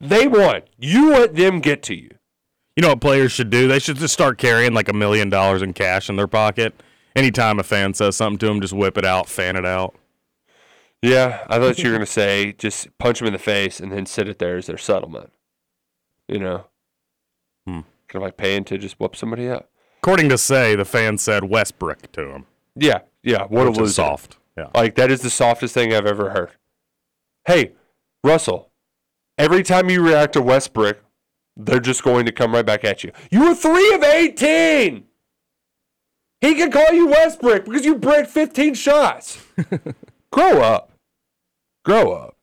They won. You let them get to you. You know what players should do? They should just start carrying like a million dollars in cash in their pocket. Anytime a fan says something to them, just whip it out, fan it out. Yeah, I thought you were gonna say just punch them in the face and then sit it there as their settlement. You know, Hmm. kind of like paying to just whoop somebody up. According to say, the fan said Westbrook to him. Yeah, yeah. What which a loser. soft. Yeah. Like that is the softest thing I've ever heard. Hey, Russell, every time you react to Westbrook, they're just going to come right back at you. You were three of eighteen. He can call you Westbrook because you break fifteen shots. Grow up. Grow up.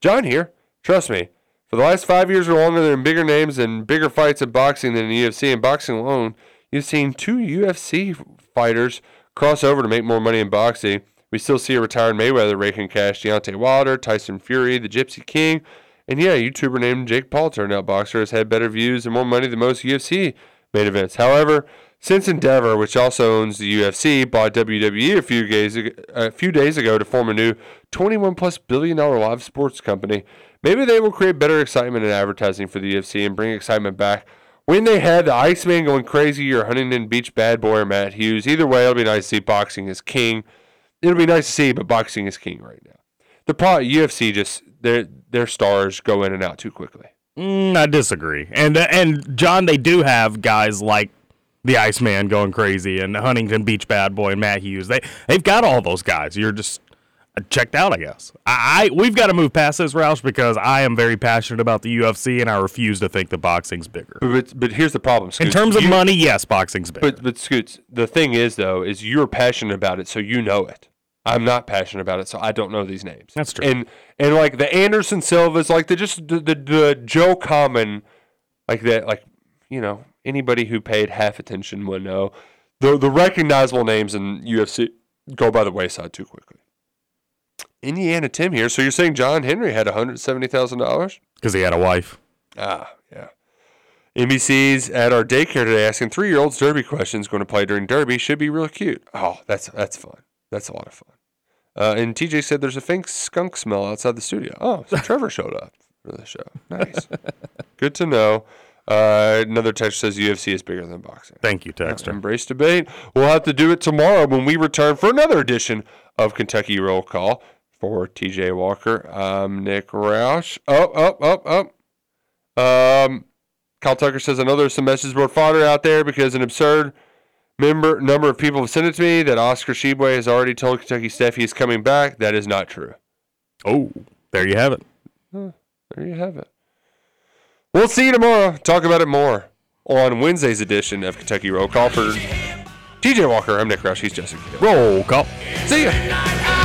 John here. Trust me. For the last five years or longer, there have been bigger names and bigger fights in boxing than in the UFC. In boxing alone, you've seen two UFC fighters cross over to make more money in boxing. We still see a retired Mayweather raking cash. Deontay Wilder, Tyson Fury, the Gypsy King, and yeah, a YouTuber named Jake Paul, turned out boxer, has had better views and more money than most UFC main events. However, Since Endeavor, which also owns the UFC, bought WWE a few days ago, a few days ago to form a new 21 plus billion dollar live sports company, maybe they will create better excitement and advertising for the UFC and bring excitement back. When they had the Iceman going crazy or Huntington Beach bad boy or Matt Hughes, either way, it'll be nice to see boxing is king. It'll be nice to see, but boxing is king right now. The pro UFC just their their stars go in and out too quickly. Mm, I disagree. And and John, they do have guys like the Iceman going crazy and Huntington Beach Bad Boy and Matt Hughes. They they've got all those guys. You're just uh, checked out, I guess. I, I we've got to move past this, Roush, because I am very passionate about the UFC and I refuse to think that boxing's bigger. But but here's the problem. In terms of You- money, yes, boxing's bigger. But but Scoots, the thing is though, is you're passionate about it, so you know it. I'm not passionate about it, so I don't know these names. That's true. And and like the Anderson Silvas, like the just the, the the Joe Common, like that, like you know anybody who paid half attention would know. The the recognizable names in UFC go by the wayside too quickly. Indiana Tim here. So you're saying John Henry had 170 thousand dollars? Because he had a wife. Ah, yeah. NBC's at our daycare today asking three year olds derby questions going to play during derby should be real cute. Oh, that's that's fun. That's a lot of fun. Uh, and TJ said there's a faint skunk smell outside the studio. Oh, so Trevor showed up for the show. Nice. Good to know. Uh, another text says UFC is bigger than boxing. Thank you, Texter. Embrace debate. We'll have to do it tomorrow when we return for another edition of Kentucky Roll Call. For TJ Walker, I'm Nick Roush. Oh, up, up, up. Um, Kyle Tucker says, I know there's some message board fodder out there because an absurd member number of people have sent it to me that Oscar Tshiebwe has already told Kentucky Steph he's coming back. That is not true. Oh, there you have it. There you have it. We'll see you tomorrow. Talk about it more on Wednesday's edition of Kentucky Roll Call for TJ Walker. I'm Nick Roush. He's Jessica. Roll call. See ya.